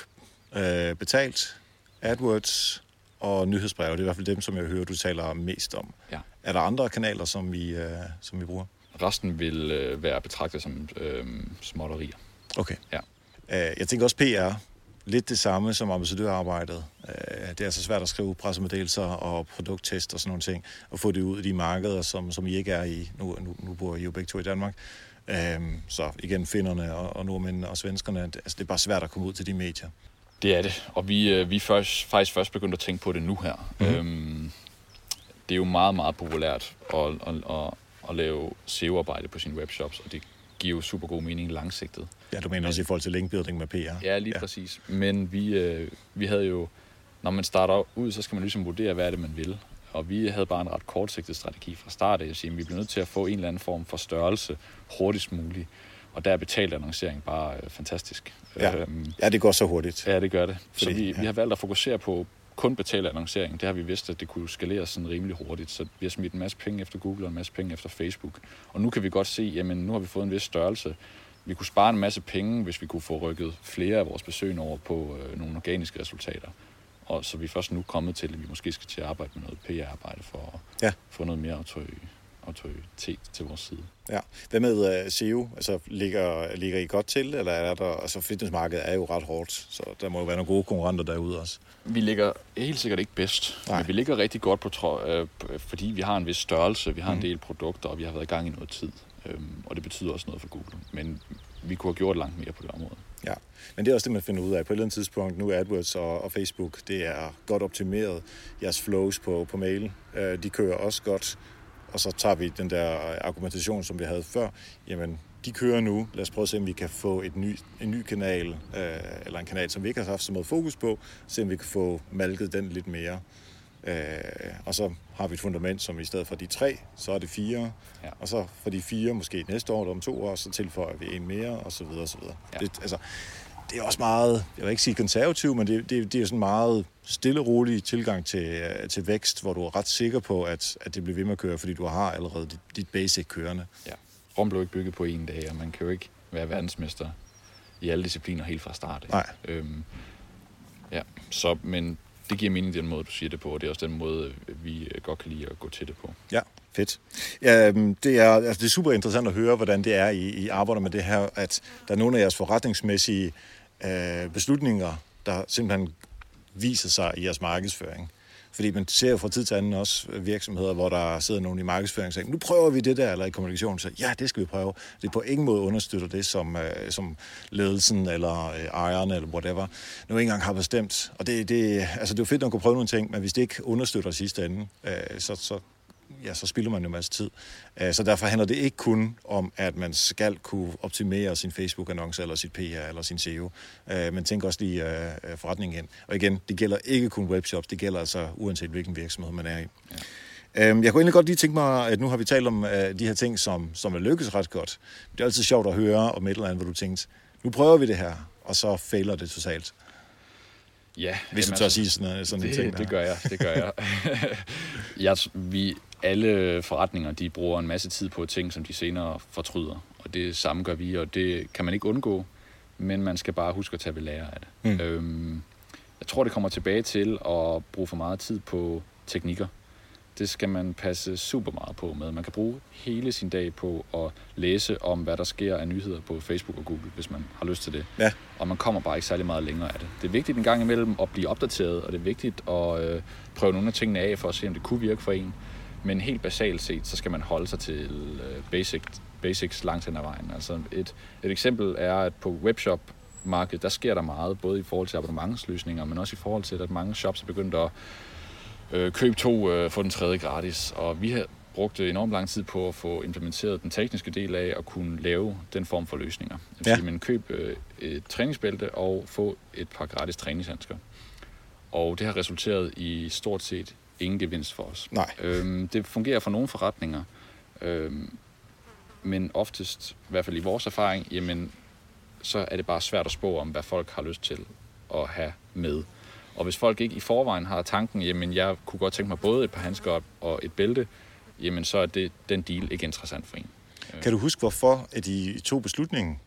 uh, betalt, AdWords og nyhedsbreve. Det er i hvert fald dem, som jeg hører, du taler mest om. Ja. Er der andre kanaler, som vi, uh, som vi bruger? Resten vil være betragtet som øh, småtterier. Okay. Ja. Jeg tænker også PR. Lidt det samme som ambassadørarbejdet. Uh, det er så svært at skrive pressemeddelelser og produkttest og sådan nogle ting, og få det ud i de markeder, som, som I ikke er i. Nu, nu, nu bor I jo begge to i Danmark. Øhm, så igen, finnerne og, og nordmændene og svenskerne, altså det er bare svært at komme ud til de medier. Det er det, og vi, øh, vi er først, faktisk først begyndt at tænke på det nu her. Mm. Øhm, det er jo meget, meget populært at, at, at, at lave SEO-arbejde på sine webshops, og det giver jo super god mening langsigtet. Ja, du mener også i forhold til linkbuilding med PR? Ja, lige ja. præcis. Men vi, øh, vi havde jo, når man starter ud, så skal man ligesom vurdere, hvad er det, man vil. Og vi havde bare en ret kortsigtet strategi fra start af. Jeg siger, at vi bliver nødt til at få en eller anden form for størrelse hurtigst muligt. Og der er betalt annoncering bare øh, fantastisk. Ja. Øhm, ja, det går så hurtigt. ja, det gør det. Så Fordi- vi, ja. vi har valgt at fokusere på kun betalt annoncering. Det har vi vidst, at det kunne skaleres sådan rimelig hurtigt. Så vi har smidt en masse penge efter Google og en masse penge efter Facebook. Og nu kan vi godt se, jamen nu har vi fået en vis størrelse. Vi kunne spare en masse penge, hvis vi kunne få rykket flere af vores besøgende over på øh, nogle organiske resultater. Og så er vi først nu kommet til, at vi måske skal til at arbejde med noget PR-arbejde for at Ja. få noget mere autori- autoritet til vores side. Ja. Hvad med uh, SEO? Altså, ligger, ligger I godt til, eller er der... Altså, fitnessmarkedet er jo ret hårdt, så der må jo være nogle gode konkurrenter derude også. Vi ligger helt sikkert ikke bedst, Nej. Men vi ligger rigtig godt på, tro, øh, fordi vi har en vis størrelse, vi har Mhm. en del produkter, og vi har været i gang i noget tid. Øhm, og det betyder også noget for Google. Men vi kunne have gjort langt mere på det område. Ja, men det er også det, man finder ud af. På et eller andet tidspunkt, nu AdWords og, og Facebook, det er godt optimeret. Jeres flows på, på mail, øh, de kører også godt. Og så tager vi den der argumentation, som vi havde før. Jamen, de kører nu. Lad os prøve at se, om vi kan få et ny, en ny kanal, øh, eller en kanal, som vi ikke har haft så meget fokus på, se om vi kan få malket den lidt mere. Øh, og så har vi et fundament, som i stedet for de tre, så er det fire. Ja. Og så for de fire, måske næste år eller om to år, så tilføjer vi en mere, og så videre, og så videre. Ja. Det, altså, det er også meget, jeg vil ikke sige konservativ, men det, det, det er sådan meget stille og rolig tilgang til, øh, til vækst, hvor du er ret sikker på, at, at det bliver ved med at køre, fordi du har allerede dit, dit basic kørende. Ja. Rom blev ikke bygget på en dag, og man kan jo ikke være verdensmester i alle discipliner helt fra start. ikke? Nej. Øhm, ja, så, men det giver mening den måde, du siger det på, og det er også den måde, vi øh, godt kan lide at gå til det på. Ja, fedt. Ja, øhm, det, er, altså, det er super interessant at høre, hvordan det er, I, I arbejder med det her, at der er nogle af jeres forretningsmæssige øh, beslutninger, der simpelthen viser sig i jeres markedsføring. Fordi man ser jo fra tid til anden også virksomheder, hvor der sidder nogen i markedsføring og siger, nu prøver vi det der, eller i kommunikation, så ja, det skal vi prøve. Det er på ingen måde understøtter det, som, øh, som ledelsen eller øh, ejeren eller whatever nu ikke engang har bestemt. Og det, det, altså, det er jo fedt, at man kan prøve nogle ting, men hvis det ikke understøtter sidste ende, øh, så, så, ja, så spilder man jo en masse tid. Øh, Så derfor handler det ikke kun om, at man skal kunne optimere sin Facebook-annonce, eller sit PR, eller sin SEO, Øh, men tænk også lige øh, forretningen ind. Og igen, det gælder ikke kun webshops, det gælder altså uanset hvilken virksomhed man er i. Øhm, jeg kunne egentlig godt lige tænke mig, at nu har vi talt om de her ting, som, som er lykkes ret godt. Det er altid sjovt at høre om et eller andet, hvor du tænkte, nu prøver vi det her, og så fejler det totalt. Ja. Hvis du tør at sige sådan, sådan det, en ting. Det gør jeg, det gør jeg. jeg vi, alle forretninger, de bruger en masse tid på ting, som de senere fortryder. Og det samme gør vi, og det kan man ikke undgå, men man skal bare huske at tage ved lære af det. Mm. Øhm, jeg tror, det kommer tilbage til at bruge for meget tid på teknikker. Det skal man passe super meget på med. Man kan bruge hele sin dag på at læse om, hvad der sker af nyheder på Facebook og Google, hvis man har lyst til det. Ja. Og man kommer bare ikke særlig meget længere af det. Det er vigtigt en gang imellem at blive opdateret, og det er vigtigt at øh, prøve nogle af tingene af for at se, om det kunne virke for en. Men helt basalt set, så skal man holde sig til øh, basic, basics langt hen ad vejen. Altså et, et eksempel er, at på webshop markedet, der sker der meget, både i forhold til abonnementsløsninger, men også i forhold til, at mange shops er begyndt at øh, købe to, øh, få den tredje gratis. Og vi har brugt enormt lang tid på at få implementeret den tekniske del af at kunne lave den form for løsninger. Ja. man køb øh, et træningsbælte og få et par gratis træningshandsker. Og det har resulteret i stort set ingen gevinst for os. Nej. Øhm, det fungerer for nogle forretninger, øhm, men oftest, i hvert fald i vores erfaring, jamen, så er det bare svært at spå om, hvad folk har lyst til at have med. Og hvis folk ikke i forvejen har tanken, jamen jeg kunne godt tænke mig både et par handsker og et bælte, jamen så er det, den deal ikke interessant for en. Kan du huske, hvorfor at I tog beslutningen?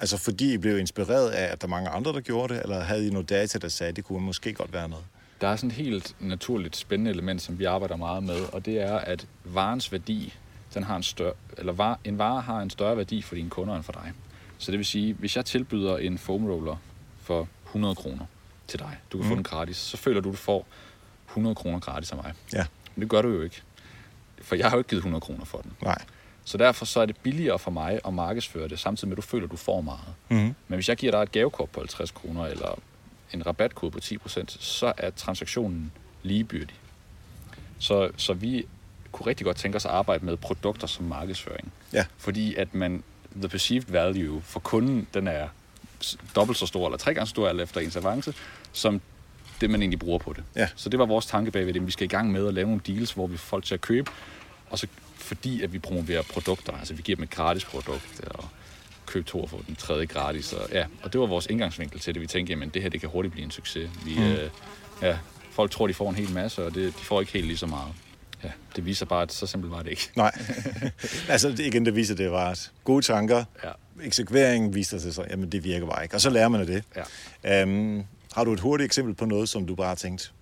Altså fordi I blev inspireret af, at der er mange andre, der gjorde det, eller havde I noget data, der sagde, at det kunne måske godt være noget? Der er sådan et helt naturligt spændende element, som vi arbejder meget med, og det er, at varens værdi, den har en, større, eller var, en vare har en større værdi for dine kunder end for dig. Så det vil sige, hvis jeg tilbyder en foam roller for 100 kroner til dig, du kan mm. få den gratis, så føler du, du får 100 kroner gratis af mig. Ja. Men det gør du jo ikke. For jeg har jo ikke givet 100 kroner for den. Nej. Så derfor så er det billigere for mig at markedsføre det, samtidig med, at du føler, at du får meget. Mm-hmm. Men hvis jeg giver dig et gavekort på 50 kroner, eller en rabatkode på 10%, så er transaktionen ligebyrdig. Så, så vi kunne rigtig godt tænke os at arbejde med produkter som markedsføring. Ja. Fordi at man, the perceived value for kunden, den er dobbelt så stor, eller tre gange så stor, efter ens avance, som det, man egentlig bruger på det. Ja. Så det var vores tanke bag ved det. Vi skal i gang med at lave nogle deals, hvor vi får folk til at købe, og så fordi at vi promoverer produkter, altså vi giver dem et gratis produkt, og køb to og få den tredje gratis. Og, ja, og det var vores indgangsvinkel til det. Vi tænkte, jamen det her det kan hurtigt blive en succes. Vi, mm. øh, ja, folk tror, de får en hel masse, og det, de får ikke helt lige så meget. Ja, det viser bare, at så simpelt var det ikke. Nej. altså igen, det viser, det var at gode tanker. Ja. Eksekveringen viser sig så, jamen det virker bare ikke. Og så lærer man af det. Ja. Um, har du et hurtigt eksempel på noget, som du bare har tænkt,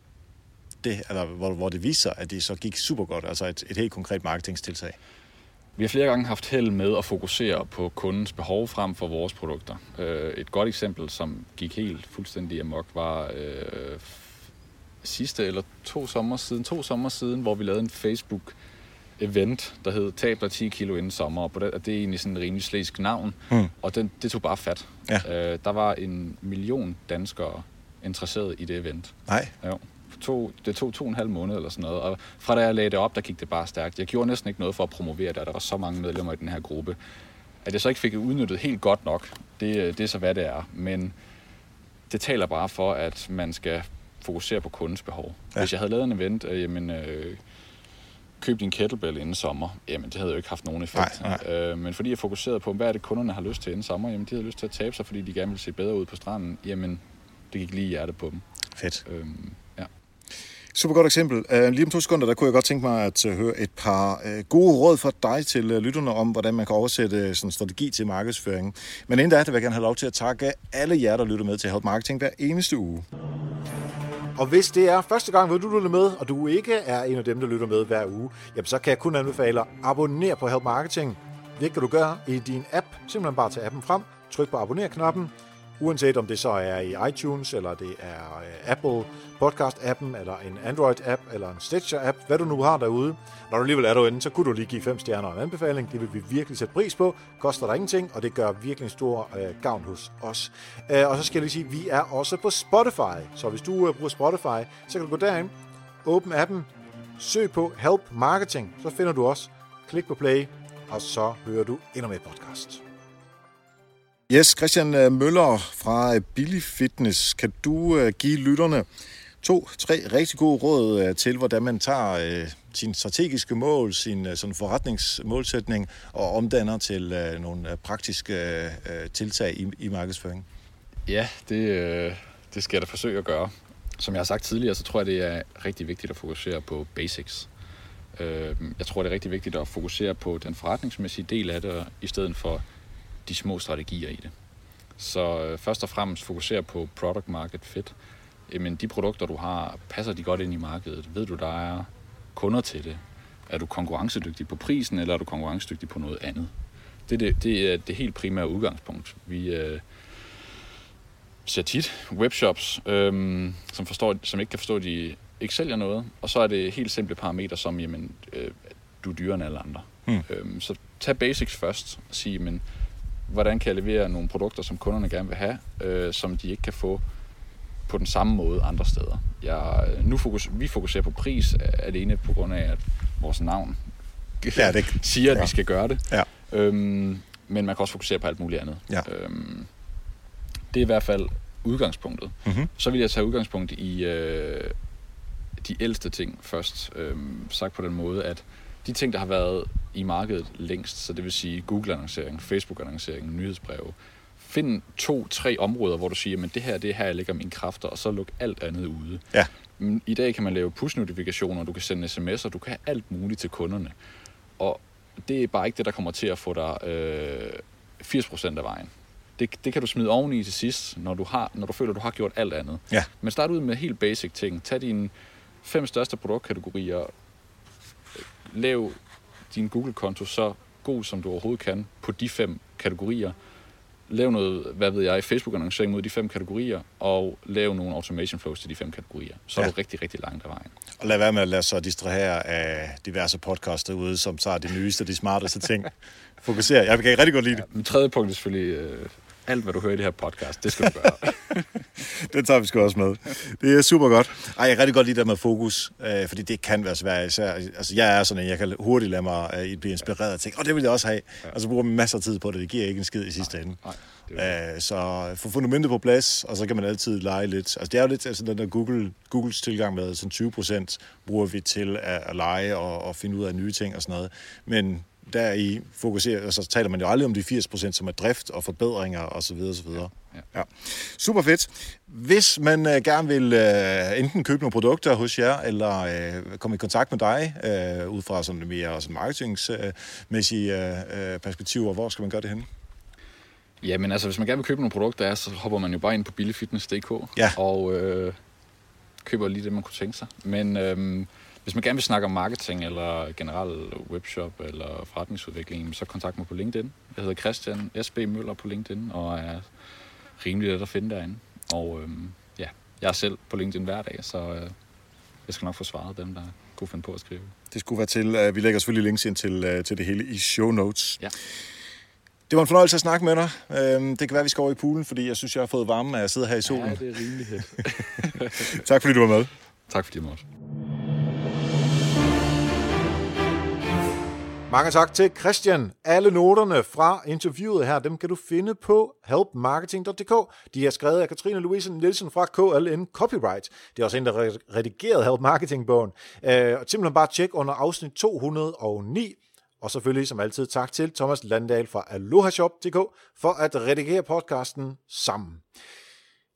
det, eller hvor, hvor det viser, at det så gik super godt, altså et, et helt konkret marketingstiltag? Vi har flere gange haft held med at fokusere på kundens behov frem for vores produkter. Øh, et godt eksempel, som gik helt fuldstændig amok, var øh, sidste eller to sommer siden, to sommer siden, hvor vi lavede en Facebook event, der hed Tab dig 10 kilo inden sommer, og det, det er egentlig sådan en rimelig slæsk navn, mm. og den, det tog bare fat. Ja. Øh, der var en million danskere interesseret i det event. Nej. Jo. To, det tog to og en halv måned eller sådan noget, og fra da jeg lagde det op, der gik det bare stærkt. Jeg gjorde næsten ikke noget for at promovere det, og der var så mange medlemmer i den her gruppe. At jeg så ikke fik udnyttet helt godt nok, det, det er så hvad det er. Men det taler bare for, at man skal fokusere på kundens behov. Ja. Hvis jeg havde lavet en event, øh, jamen, øh, køb din kettlebell inden sommer, jamen det havde jo ikke haft nogen effekt. Nej, nej. Øh, men fordi jeg fokuserede på, hvad er det kunderne har lyst til inden sommer, jamen de havde lyst til at tabe sig, fordi de gerne ville se bedre ud på stranden, jamen det gik lige i hjertet på dem. Fedt. Øhm, ja. Super godt eksempel. Uh, lige om to sekunder, der kunne jeg godt tænke mig at uh, høre et par uh, gode råd fra dig til lytterne om, hvordan man kan oversætte sådan en strategi til markedsføring. Men inden da, vil jeg gerne have lov til at takke alle jer, der lytter med til Help Marketing hver eneste uge. Og hvis det er første gang, hvor du lytter med, og du ikke er en af dem, der lytter med hver uge, jamen så kan jeg kun anbefale at abonnere på Help Marketing. Det kan du gøre i din app. Simpelthen bare tage appen frem, tryk på abonner-knappen, uanset om det så er i iTunes, eller det er øh, Apple Podcast-appen, eller en Android-app, eller en Stitcher-app, hvad du nu har derude. Når du alligevel er derinde, så kunne du lige give fem stjerner og en anbefaling. Det vil vi virkelig sætte pris på. Koster dig ingenting, og det gør virkelig en stor øh, gavn hos os. Øh, og så skal jeg lige sige, at vi er også på Spotify. Så hvis du øh, bruger Spotify, så kan du gå derind, åbne appen, søg på Help Marketing, så finder du os. Klik på play, og så hører du endnu mere podcast. Yes, Christian øh, Møller fra øh, Billy Fitness. Kan du øh, give lytterne to, tre rigtig gode råd til, hvordan man tager sin strategiske mål, sin sådan forretningsmålsætning, og omdanner til øh, nogle praktiske øh, tiltag i, i markedsføring? Ja, det, øh, det skal jeg da forsøge at gøre. Som jeg har sagt tidligere, så tror jeg, det er rigtig vigtigt at fokusere på basics. Øh, jeg tror, det er rigtig vigtigt at fokusere på den forretningsmæssige del af det, i stedet for de små strategier i det. Så øh, først og fremmest fokusere på product market fit. Jamen, de produkter, du har, passer de godt ind i markedet? Ved du, der er kunder til det? Er du konkurrencedygtig på prisen, eller er du konkurrencedygtig på noget andet? Det er det, det, er det helt primære udgangspunkt. Vi øh, ser tit webshops, øh, som, forstår, som ikke kan forstå, at de ikke sælger noget, og så er det helt simple parametre som, jamen, øh, du er dyrere end alle andre. Hmm. Øhm, så tag basics først og sige, men hvordan kan jeg levere nogle produkter, som kunderne gerne vil have, øh, som de ikke kan få på den samme måde andre steder. Jeg, nu fokus, vi fokuserer på pris alene på grund af, at vores navn ja, det, siger, at ja. vi skal gøre det. Ja. Øhm, men man kan også fokusere på alt muligt andet. Ja. Øhm, det er i hvert fald udgangspunktet. Mm-hmm. Så vil jeg tage udgangspunkt i øh, de ældste ting først. Øhm, sagt på den måde, at de ting, der har været i markedet længst, så det vil sige Google-annoncering, Facebook-annoncering, nyhedsbreve, find to-tre områder, hvor du siger, men det her det er her, jeg lægger mine kræfter, og så luk alt andet ude. Ja. I dag kan man lave push-notifikationer, du kan sende sms'er, du kan have alt muligt til kunderne. Og det er bare ikke det, der kommer til at få dig øh, 80% af vejen. Det, det kan du smide oveni til sidst, når du, har, når du føler, du har gjort alt andet. Ja. Men start ud med helt basic ting. Tag dine fem største produktkategorier. Lav din Google-konto så god, som du overhovedet kan på de fem kategorier lave noget, hvad ved jeg, Facebook-annoncering mod de fem kategorier, og lave nogle automation flows til de fem kategorier. Så ja. er du rigtig, rigtig langt af vejen. Og lad være med at lade sig distrahere af diverse podcasts derude, som tager de nyeste og de smarteste ting. Fokuser. Jeg kan rigtig godt lide det. Ja, tredje punkt er selvfølgelig, øh, alt hvad du hører i det her podcast, det skal du gøre. den tager vi sgu også med. Det er super godt. Ej, jeg kan rigtig godt lide det med fokus, øh, fordi det kan være svært. Især, altså, jeg er sådan en, jeg kan hurtigt lade mig øh, blive inspireret og tænke, åh, oh, det vil jeg også have. Ja. Og så bruger man masser af tid på det. Det giver ikke en skid i sidste ende. Nej. Øh, så få fundamentet på plads, og så kan man altid lege lidt. Altså, det er jo lidt altså, den der Google, Googles tilgang med, sådan 20 procent bruger vi til at, at lege og, og finde ud af nye ting og sådan noget. Men der i fokuserer, og så taler man jo aldrig om de 80%, som er drift og forbedringer osv. osv. Ja, ja. Ja. Super fedt. Hvis man uh, gerne vil uh, enten købe nogle produkter hos jer, eller uh, komme i kontakt med dig, uh, ud fra sådan mere sådan marketingsmæssige uh, perspektiver, hvor skal man gøre det henne? Jamen altså, hvis man gerne vil købe nogle produkter, så hopper man jo bare ind på billigfitness.dk ja. og øh, køber lige det, man kunne tænke sig. Men øh, hvis man gerne vil snakke om marketing, eller generelt webshop, eller forretningsudvikling, så kontakt mig på LinkedIn. Jeg hedder Christian S.B. Møller på LinkedIn, og er rimelig let at finde derinde. Og øhm, ja, jeg er selv på LinkedIn hver dag, så øh, jeg skal nok få svaret dem, der kunne finde på at skrive. Det skulle være til, uh, vi lægger selvfølgelig links ind til, uh, til det hele i show notes. Ja. Det var en fornøjelse at snakke med dig. Øhm, det kan være, at vi skal over i poolen, fordi jeg synes, jeg har fået varme af at sidde her i solen. Ja, det er rimelig tak fordi du var med. Tak fordi du måtte. Mange tak til Christian. Alle noterne fra interviewet her, dem kan du finde på helpmarketing.dk. De er skrevet af Katrine Louise Nielsen fra KLN Copyright. Det er også en, der redigerede Help Marketing-bogen. Øh, simpelthen bare tjek under afsnit 209. Og selvfølgelig som altid tak til Thomas Landahl fra alohashop.dk for at redigere podcasten sammen.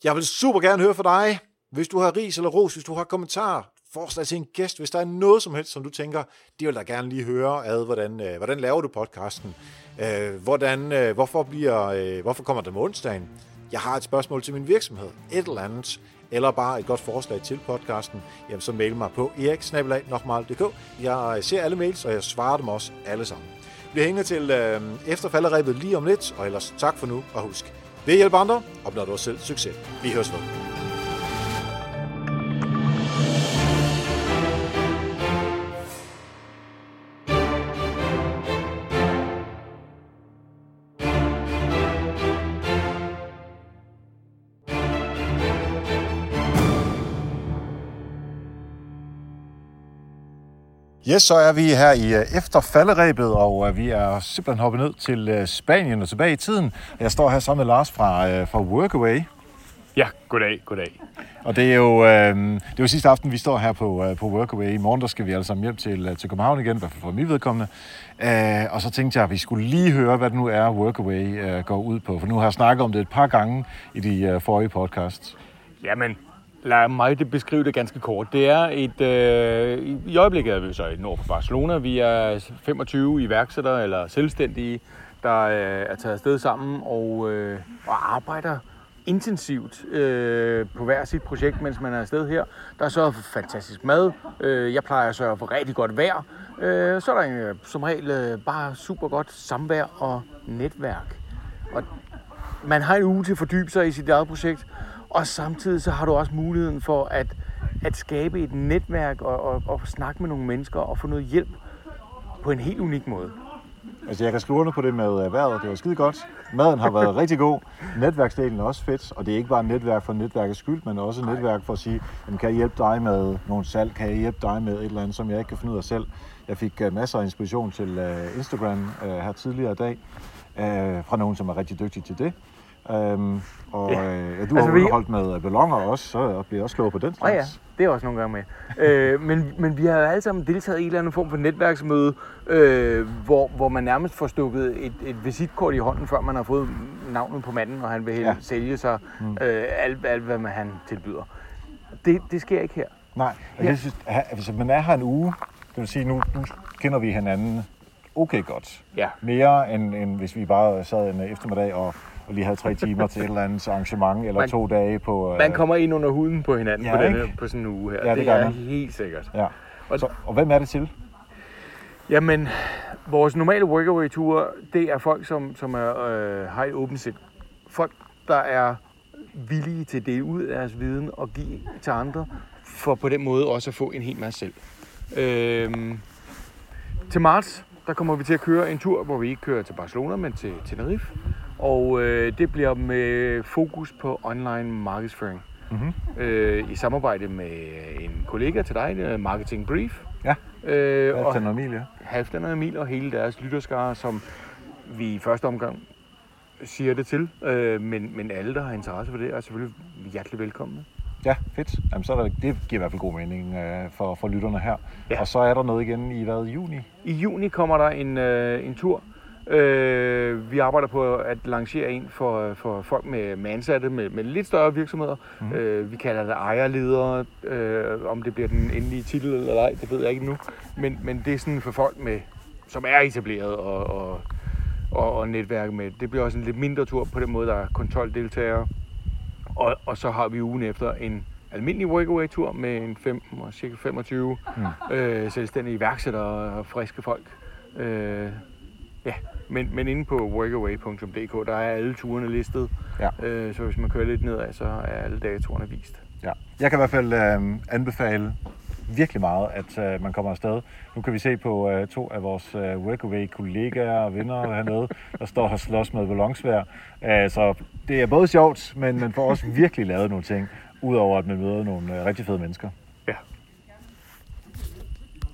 Jeg vil super gerne høre fra dig. Hvis du har ris eller ros, hvis du har kommentarer, forslag til en gæst, hvis der er noget som helst, som du tænker, det vil jeg gerne lige høre ad, hvordan, øh, hvordan laver du podcasten? Øh, hvordan, øh, hvorfor, bliver, øh, hvorfor kommer det med onsdagen? Jeg har et spørgsmål til min virksomhed, et eller andet, eller bare et godt forslag til podcasten, jamen så mail mig på eriksnabelag.dk. Jeg øh, ser alle mails, og jeg svarer dem også alle sammen. Vi hænger til øh, efterfalderæbet lige om lidt, og ellers tak for nu, og husk, ved hjælp andre, opnår du også selv succes. Vi høres ved. Yes, så er vi her i øh, efterfalderæbet, og øh, vi er simpelthen hoppet ned til øh, Spanien og tilbage i tiden. Jeg står her sammen med Lars fra, fra Workaway. Ja, goddag, goddag. Og det er jo, øh, det er jo sidste aften, vi står her på, øh, på Workaway. I morgen der skal vi alle sammen hjem til, til København igen, i hvert fald for mit vedkommende. Øh, og så tænkte jeg, at vi skulle lige høre, hvad det nu er, Workaway øh, går ud på. For nu har jeg snakket om det et par gange i de øh, forrige podcasts. Jamen, lad mig det beskrive det ganske kort. Det er et... Øh, I øjeblikket er vi så i nord for Barcelona. Vi er 25 iværksættere eller selvstændige, der øh, er taget afsted sammen og, øh, og arbejder intensivt øh, på hver sit projekt, mens man er afsted her. Der er så fantastisk mad. Øh, jeg plejer at sørge for rigtig godt vejr. Øh, så er der en, som regel øh, bare super godt samvær og netværk. Og man har en uge til at fordybe sig i sit eget projekt, og samtidig så har du også muligheden for at, at skabe et netværk og, og, og snakke med nogle mennesker og få noget hjælp på en helt unik måde. Altså, jeg kan skrive under på det med øh, vejret. Det var skide godt. Maden har været rigtig god. Netværksdelen er også fedt. Og det er ikke bare netværk for netværkets skyld, men også netværk for at sige, jamen, kan jeg hjælpe dig med nogle salg? Kan jeg hjælpe dig med et eller andet, som jeg ikke kan finde ud af selv? Jeg fik uh, masser af inspiration til uh, Instagram uh, her tidligere i dag, uh, fra nogen, som er rigtig dygtige til det. Um, og ja. øh, du har Altså, vi- underholdt med ballonger også, så bliver jeg også klogere på den slags. ja, det er også nogle gange med. øh, men, men vi har jo alle sammen deltaget i en eller anden form for netværksmøde, øh, hvor, hvor man nærmest får stukket et, et visitkort i hånden, før man har fået navnet på manden, og han vil Ja. sælge sig øh, alt, alt, hvad man, han tilbyder. Det, det sker ikke her. Nej, og jeg synes, at hvis man er her en uge, det vil sige, nu, nu kender vi hinanden okay godt. Ja. Mere end, end hvis vi bare sad en eftermiddag og, og lige havde tre timer til et eller andet arrangement, eller Man- to dage på... øh, Man kommer ind under huden på hinanden Ja, på, denne, ikke? på sådan en uge her. Ja, det det er man. helt sikkert. Ja. Og- Så, og hvem er det til? Jamen, vores normale workaway-ture, det er folk, som, som er, øh, har et åbent sind. Folk, der er villige til at dele ud af deres viden og give til andre, for på den måde også at få en hel masse selv. Øhm, til marts, der kommer vi til at køre en tur, hvor vi ikke kører til Barcelona, men til Tenerife. Og øh, det bliver med fokus på online markedsføring. Mhm. Øh, I samarbejde med en kollega til dig, Marketing Brief. Ja, Øh, og, Halvdan og Emilie. Halvdan og Emil og hele deres lytterskare, som vi i første omgang siger det til. Øh, men, men alle, der har interesse for det, er selvfølgelig hjertelig velkomne. Ja, fedt. Jamen, så er der, det giver i hvert fald god mening øh, for, for lytterne her. Ja. Og så er der noget igen i hvad, juni? I juni kommer der en, øh, en tur. Øh, vi arbejder på at lancere en for, for folk med, med ansatte med, med lidt større virksomheder. Mm. Øh, vi kalder det ejerledere. Øh, om det bliver den endelige titel eller ej, det ved jeg ikke nu. Men, men det er sådan for folk, med, som er etableret og, og, og, og netværk med. Det bliver også en lidt mindre tur på den måde, der er kun 12 deltagere. Og, og så har vi ugen efter en almindelig workaway-tur med en 5, og cirka 25 mm. øh, selvstændige iværksættere og friske folk. Øh, ja, men, men inde på workaway.dk, der er alle turene listet. Ja. Øh, så hvis man kører lidt nedad, så er alle datoerne vist. Ja. Jeg kan i hvert fald øh, anbefale virkelig meget, at øh, man kommer afsted. Nu kan vi se på øh, to af vores øh, Workaway-kollegaer og venner hernede, der står og slås med ballonsvær. Øh, så det er både sjovt, men man får også virkelig lavet nogle ting, udover at man møder nogle øh, rigtig fede mennesker.